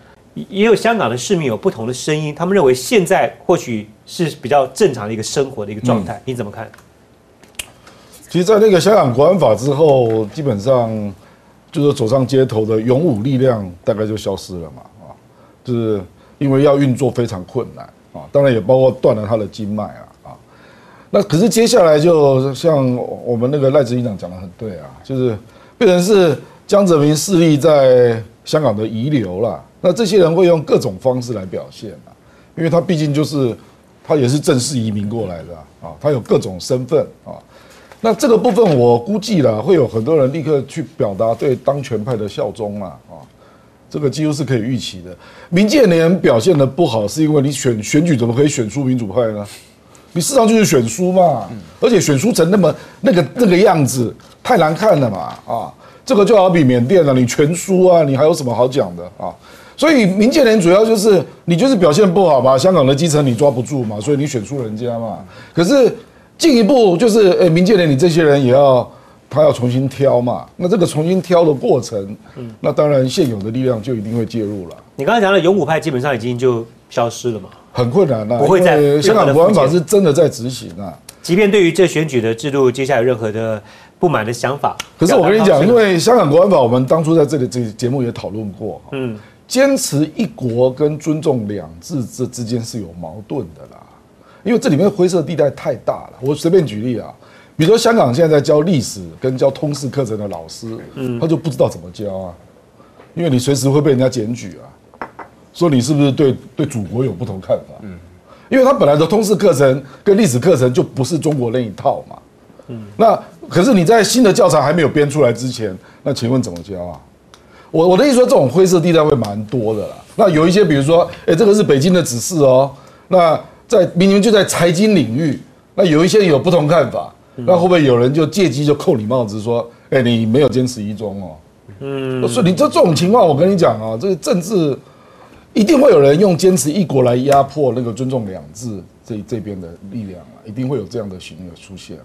也有香港的市民有不同的声音，他们认为现在或许是比较正常的一个生活的一个状态，你怎么看？其实，在那个香港国安法之后，基本上就是走上街头的勇武力量大概就消失了嘛，啊，就是因为要运作非常困难啊，当然也包括断了他的经脉啊啊。那可是接下来就像我们那个赖执行长讲的很对啊，就是变成是江泽民势力在香港的遗留了。那这些人会用各种方式来表现啊，因为他毕竟就是他也是正式移民过来的啊，他有各种身份啊。那这个部分我估计了，会有很多人立刻去表达对当权派的效忠嘛啊，这个几乎是可以预期的。民建联表现的不好，是因为你选选举怎么可以选出民主派呢？你市场就是选输嘛，而且选输成那么那个那个样子，太难看了嘛啊！这个就好比缅甸了，你全输啊，你还有什么好讲的啊？所以民建联主要就是你就是表现不好嘛，香港的基层你抓不住嘛，所以你选输人家嘛。可是进一步就是，哎，民建联你这些人也要他要重新挑嘛。那这个重新挑的过程，那当然现有的力量就一定会介入了。你刚才讲的勇武派基本上已经就消失了嘛，很困难啊，不会在香港国安法是真的在执行啊。即便对于这选举的制度，接下来有任何的不满的想法，可是我跟你讲，因为香港国安法，我们当初在这里这节目也讨论过，嗯。坚持一国跟尊重两制这之间是有矛盾的啦，因为这里面灰色地带太大了。我随便举例啊，比如说香港现在在教历史跟教通识课程的老师，嗯，他就不知道怎么教啊，因为你随时会被人家检举啊，说你是不是对对祖国有不同看法？嗯，因为他本来的通识课程跟历史课程就不是中国那一套嘛，嗯，那可是你在新的教材还没有编出来之前，那请问怎么教啊？我我的意思说，这种灰色地带会蛮多的啦。那有一些，比如说，哎，这个是北京的指示哦。那在明明就在财经领域，那有一些有不同看法，那会不会有人就借机就扣你帽子，说，哎，你没有坚持一中哦？嗯，所以你这这种情况，我跟你讲啊，这个政治一定会有人用坚持一国来压迫那个尊重两制这这边的力量啊，一定会有这样的行为出现。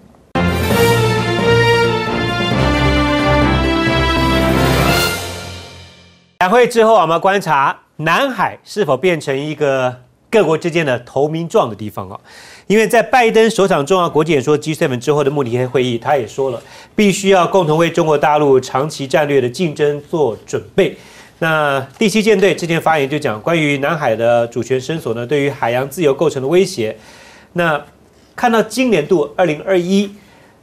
两会之后，我们观察南海是否变成一个各国之间的投名状的地方啊？因为在拜登首场重要国际演说 G7 之后的慕尼黑会议，他也说了，必须要共同为中国大陆长期战略的竞争做准备。那第七舰队之前发言就讲，关于南海的主权伸索呢，对于海洋自由构成的威胁。那看到今年度二零二一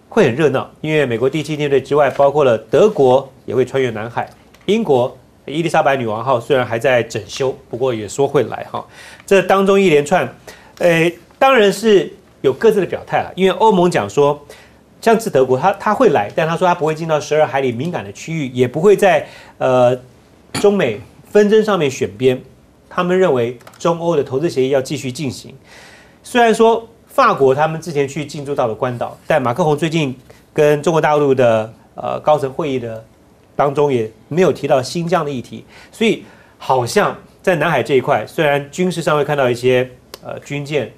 会很热闹，因为美国第七舰队之外，包括了德国也会穿越南海，英国。伊丽莎白女王号虽然还在整修，不过也说会来哈。这当中一连串，呃，当然是有各自的表态了。因为欧盟讲说，像是德国，他他会来，但他说他不会进到十二海里敏感的区域，也不会在呃中美纷争上面选边。他们认为中欧的投资协议要继续进行。虽然说法国他们之前去进驻到了关岛，但马克宏最近跟中国大陆的呃高层会议的。当中也没有提到新疆的议题，所以好像在南海这一块，虽然军事上会看到一些呃军舰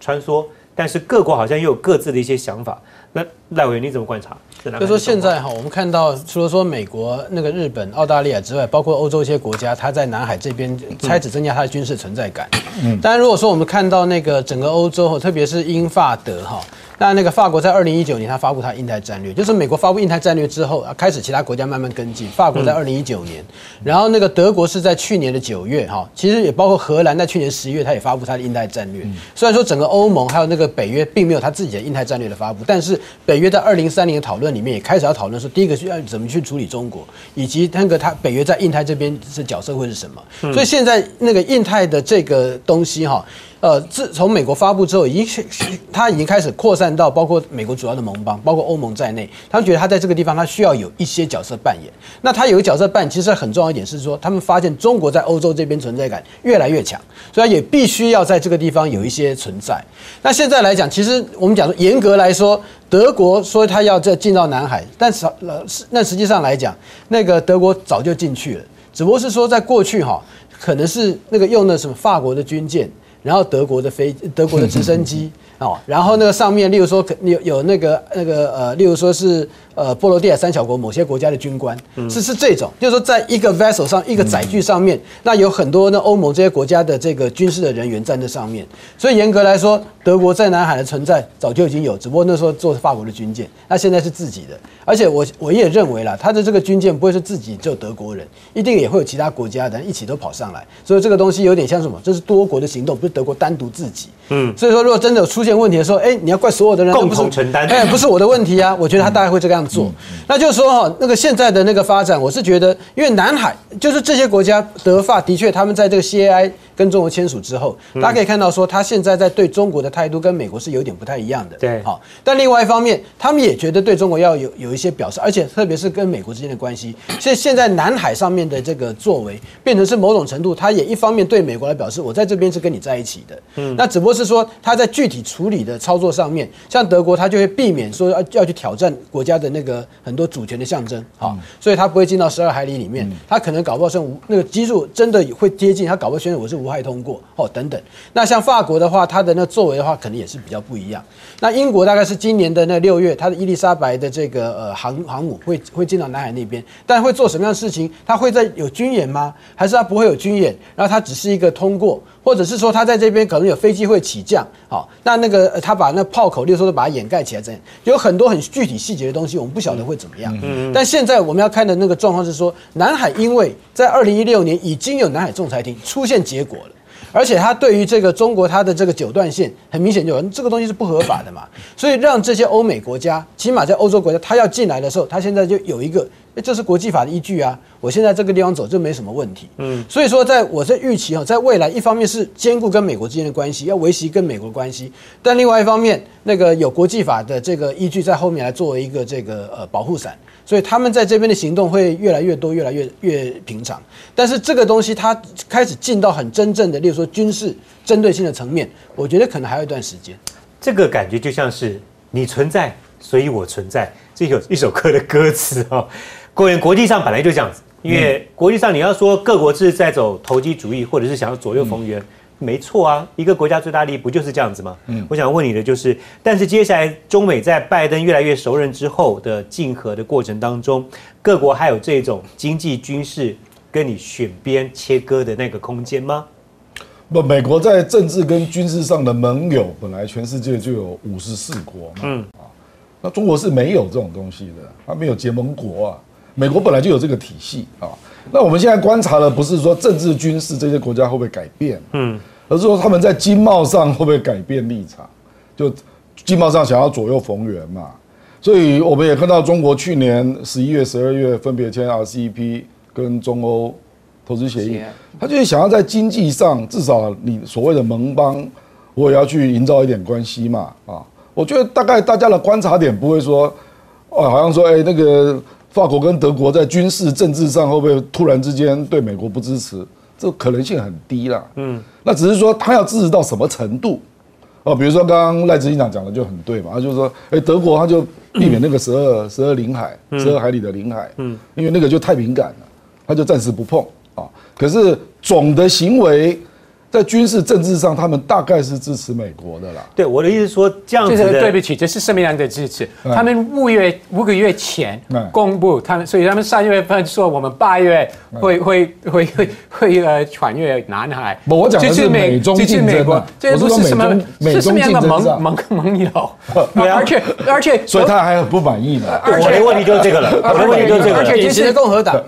穿梭，但是各国好像又有各自的一些想法。那赖委员你怎么观察？所以说现在哈，我们看到除了说美国、那个日本、澳大利亚之外，包括欧洲一些国家，它在南海这边开始增加它的军事存在感。嗯，当然如果说我们看到那个整个欧洲，特别是英法德哈。那那个法国在二零一九年，他发布他印太战略，就是美国发布印太战略之后啊，开始其他国家慢慢跟进。法国在二零一九年，然后那个德国是在去年的九月哈，其实也包括荷兰在去年十一月，他也发布他的印太战略。虽然说整个欧盟还有那个北约并没有他自己的印太战略的发布，但是北约在二零三零的讨论里面也开始要讨论说，第一个是要怎么去处理中国，以及那个他北约在印太这边是角色会是什么。所以现在那个印太的这个东西哈。呃，自从美国发布之后，已经他已经开始扩散到包括美国主要的盟邦，包括欧盟在内。他们觉得他在这个地方，他需要有一些角色扮演。那他有个角色扮演，其实很重要一点是说，他们发现中国在欧洲这边存在感越来越强，所以也必须要在这个地方有一些存在。那现在来讲，其实我们讲说，严格来说，德国说他要再进到南海，但是那实际上来讲，那个德国早就进去了，只不过是说在过去哈，可能是那个用的什么法国的军舰。然后德国的飞，德国的直升机 哦，然后那个上面，例如说有有那个那个呃，例如说是呃波罗的海三小国某些国家的军官，是是这种，就是说在一个 vessel 上一个载具上面，那有很多呢欧盟这些国家的这个军事的人员站在上面，所以严格来说，德国在南海的存在早就已经有，只不过那时候做法国的军舰，那现在是自己的，而且我我也认为啦，他的这个军舰不会是自己只有德国人，一定也会有其他国家的人一起都跑上来，所以这个东西有点像什么？这是多国的行动，不是德国单独自己。嗯，所以说如果真的有出现问题的时候，哎，你要怪所有的人共同承担。哎，不是我的问题啊，我觉得他大概会这个样做。那就是说哈，那个现在的那个发展，我是觉得，因为南海就是这些国家，德法的确他们在这个 CAI 跟中国签署之后，大家可以看到说，他现在在对中国的态度跟美国是有点不太一样的。对。好，但另外一方面，他们也觉得对中国要有有一些表示，而且特别是跟美国之间的关系，所以现在南海上面的这个作为，变成是某种程度，他也一方面对美国来表示，我在这边是跟你在一起的。嗯，那只不过是说他在具体处理的操作上面，像德国，他就会避免说要要去挑战国家的那个很多主权的象征，好，所以他不会进到十二海里里面，他可能搞不好是无那个基数真的会接近，他搞不好宣称我是不害通过，哦等等。那像法国的话，它的那作为的话，可能也是比较不一样。那英国大概是今年的那六月，它的伊丽莎白的这个呃航航母会会进到南海那边，但会做什么样的事情？它会在有军演吗？还是它不会有军演？然后它只是一个通过，或者是说它在这边可能有飞机会起降？好，那那个呃它把那炮口，例如说把它掩盖起来，这样有很多很具体细节的东西，我们不晓得会怎么样。但现在我们要看的那个状况是说，南海因为在二零一六年已经有南海仲裁庭出现结果了。而且他对于这个中国他的这个九段线，很明显就这个东西是不合法的嘛，所以让这些欧美国家，起码在欧洲国家，他要进来的时候，他现在就有一个，这是国际法的依据啊，我现在这个地方走就没什么问题。嗯，所以说在我在预期啊，在未来一方面是兼顾跟美国之间的关系，要维系跟美国的关系，但另外一方面，那个有国际法的这个依据在后面来作为一个这个呃保护伞。所以他们在这边的行动会越来越多，越来越越平常。但是这个东西它开始进到很真正的，例如说军事针对性的层面，我觉得可能还有一段时间。这个感觉就像是你存在，所以我存在，这有一首歌的歌词哦。国国际上本来就这样子，因为国际上你要说各国是在走投机主义，或者是想要左右逢源。没错啊，一个国家最大利益不就是这样子吗？嗯，我想问你的就是，但是接下来中美在拜登越来越熟人之后的竞合的过程当中，各国还有这种经济军事跟你选边切割的那个空间吗？不，美国在政治跟军事上的盟友，本来全世界就有五十四国嘛，嗯啊，那中国是没有这种东西的，它没有结盟国啊。美国本来就有这个体系啊。那我们现在观察的不是说政治军事这些国家会不会改变，嗯，而是说他们在经贸上会不会改变立场，就经贸上想要左右逢源嘛。所以我们也看到中国去年十一月、十二月分别签 RCEP 跟中欧投资协议，他就是想要在经济上至少你所谓的盟邦，我也要去营造一点关系嘛。啊，我觉得大概大家的观察点不会说，哦，好像说，哎，那个法国跟德国在军事政治上会不会突然之间对美国不支持？这可能性很低啦。嗯，那只是说他要支持到什么程度。哦，比如说刚刚赖执行长讲的就很对嘛，他就是说，哎，德国他就避免那个十二十二领海、十二海里的领海，嗯，因为那个就太敏感了，他就暂时不碰啊。可是总的行为在军事政治上，他们大概是支持美国的啦。对，我的意思说这样这子的，是对不起，这是什么样的支持？他们五月五个月前嗯公布，他们所以他们三月份说我们八月会会会会会呃穿越南海。不我讲的是这是美美中这是美国竞争啊，这是说是什么美中美是什么样的中竞争上盟盟盟友？对啊而且而且 所以他还很不满意呢。对我的问题就是这个了，我的问题就是这个了。而且典型的共和党，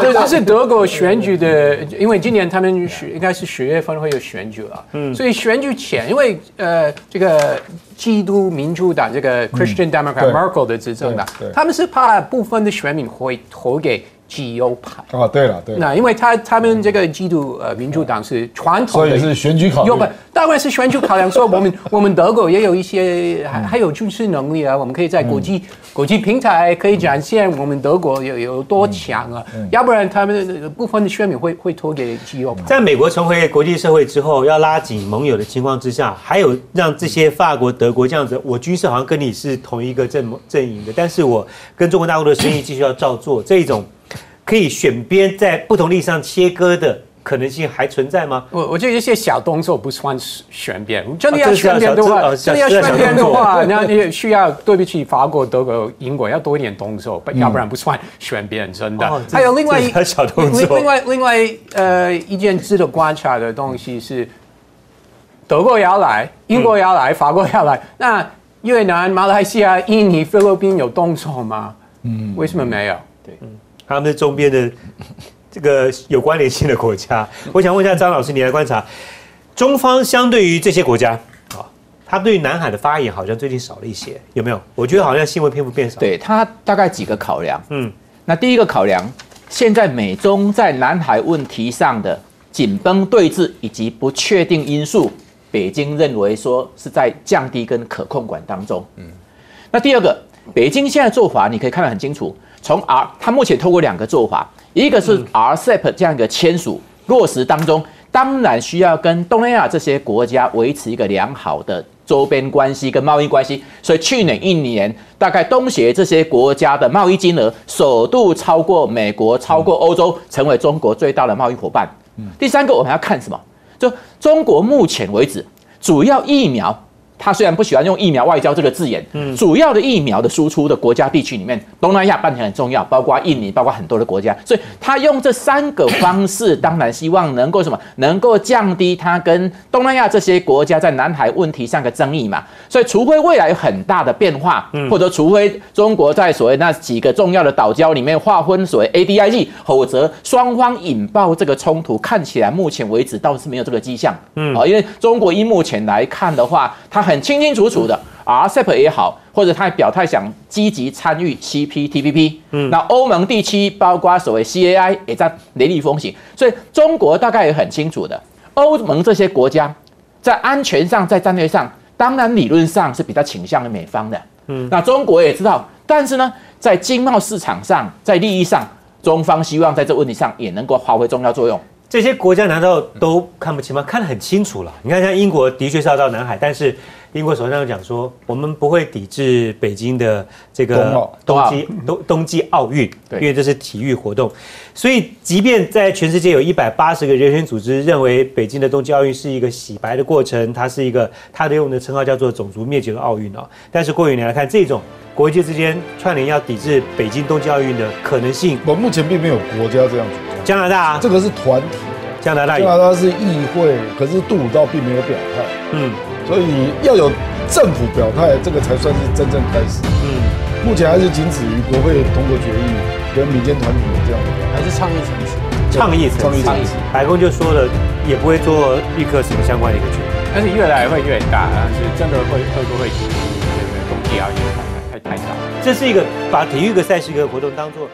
这 是德国选举的，因为今年他们学应该是十月份会有选举了，嗯，所以选举前，因为呃这个基督民主党这个 Christian Democrat 对。Merkel 的执政党他们是怕部分的选民会投给极右派。啊，对了，对了，那因为他他们这个基督呃民主党是传统的，所以是选举考量当然是选举考量。说我们 我们德国也有一些还还有军事能力啊，我们可以在国际、国际平台可以展现我们德国有有多强啊，要不然他们部分的选民会会投给极右派。在美国重回国际社会之后，要拉紧盟友的情况之下，还有让这些法国、德国这样子，我军事好像跟你是同一个阵阵营的，但是我跟中国大陆的生意继续要照做，这一种可以选边在不同利益上切割的可能性还存在吗？我我觉得一些小动作不算是旋变，真的要啊这是要旋变的话，真的要小这是旋变的话，那你需要对不起法国、德国、英国要多一点动作，不要不然不算选边，真的哦。还有另外一小动作另另外另外呃一件值得观察的东西是，德国要来，英国要来，法国要来，那越南、马来西亚、印尼、菲律宾有动作吗？嗯，为什么没有？他们是周边的 这个有关联性的国家。我想问一下张老师，你来观察，中方相对于这些国家，啊，他对于南海的发言好像最近少了一些，有没有？我觉得好像新闻篇幅变少。，对他大概几个考量。嗯，那第一个考量，现在美中在南海问题上的紧绷对峙以及不确定因素，北京认为说是在降低跟可控管当中。嗯，那第二个，北京现在做法你可以看得很清楚，从 R 它目前透过两个做法，一个是 RCEP 这样一个签署落实当中，当然需要跟东南亚这些国家维持一个良好的周边关系跟贸易关系，所以去年一年大概东协这些国家的贸易金额首度超过美国、超过欧洲，成为中国最大的贸易伙伴。第三个我们要看什么？就中国目前为止主要疫苗。他虽然不喜欢用疫苗外交这个字眼，主要的疫苗的输出的国家地区里面，东南亚扮演很重要，包括印尼，包括很多的国家，所以他用这三个方式，当然希望能够什么，能够降低他跟东南亚这些国家在南海问题上的争议嘛。所以，除非未来有很大的变化，嗯。或者除非中国在所谓那几个重要的岛礁里面划分所谓 ADIG，否则双方引爆这个冲突，看起来目前为止倒是没有这个迹象。嗯，啊，因为中国以目前来看的话，它很清清楚楚的，RCEP 也好，或者他表态想积极参与 CPTPP，嗯，那欧盟地区包括所谓 CAI 也在雷厉风行，所以中国大概也很清楚的，欧盟这些国家在安全上、在战略上，当然理论上是比较倾向于美方的，嗯，那中国也知道，但是呢，在经贸市场上，在利益上，中方希望在这问题上也能够发挥重要作用。这些国家难道都看不清吗？看得很清楚了。你看，像英国的确是要到南海，但是英国首相讲说，我们不会抵制北京的这个冬季冬冬季奥运，对。因为这是体育活动。所以，即便在全世界有一百八十个人权组织认为北京的冬季奥运是一个洗白的过程，它是一个它的用的称号叫做种族灭绝的奥运啊。但是过去年来看，这种国际之间串联要抵制北京冬季奥运的可能性，我目前并没有国家这样主张，加拿大、这个是团体，加拿大，加拿大是议会，可是杜鲁道并没有表态，嗯所以要有政府表态，这个才算是真正开始。嗯。目前还是仅止于国会通过决议，跟民间团体的这样的还是倡议层次。倡议层次倡议层次。白宫就说了，也不会做立刻什么相关的一个决定。但是越来会越大，但是真的会会不会这个冬季奥运太太太大了。这是一个把体育的赛事一个活动当做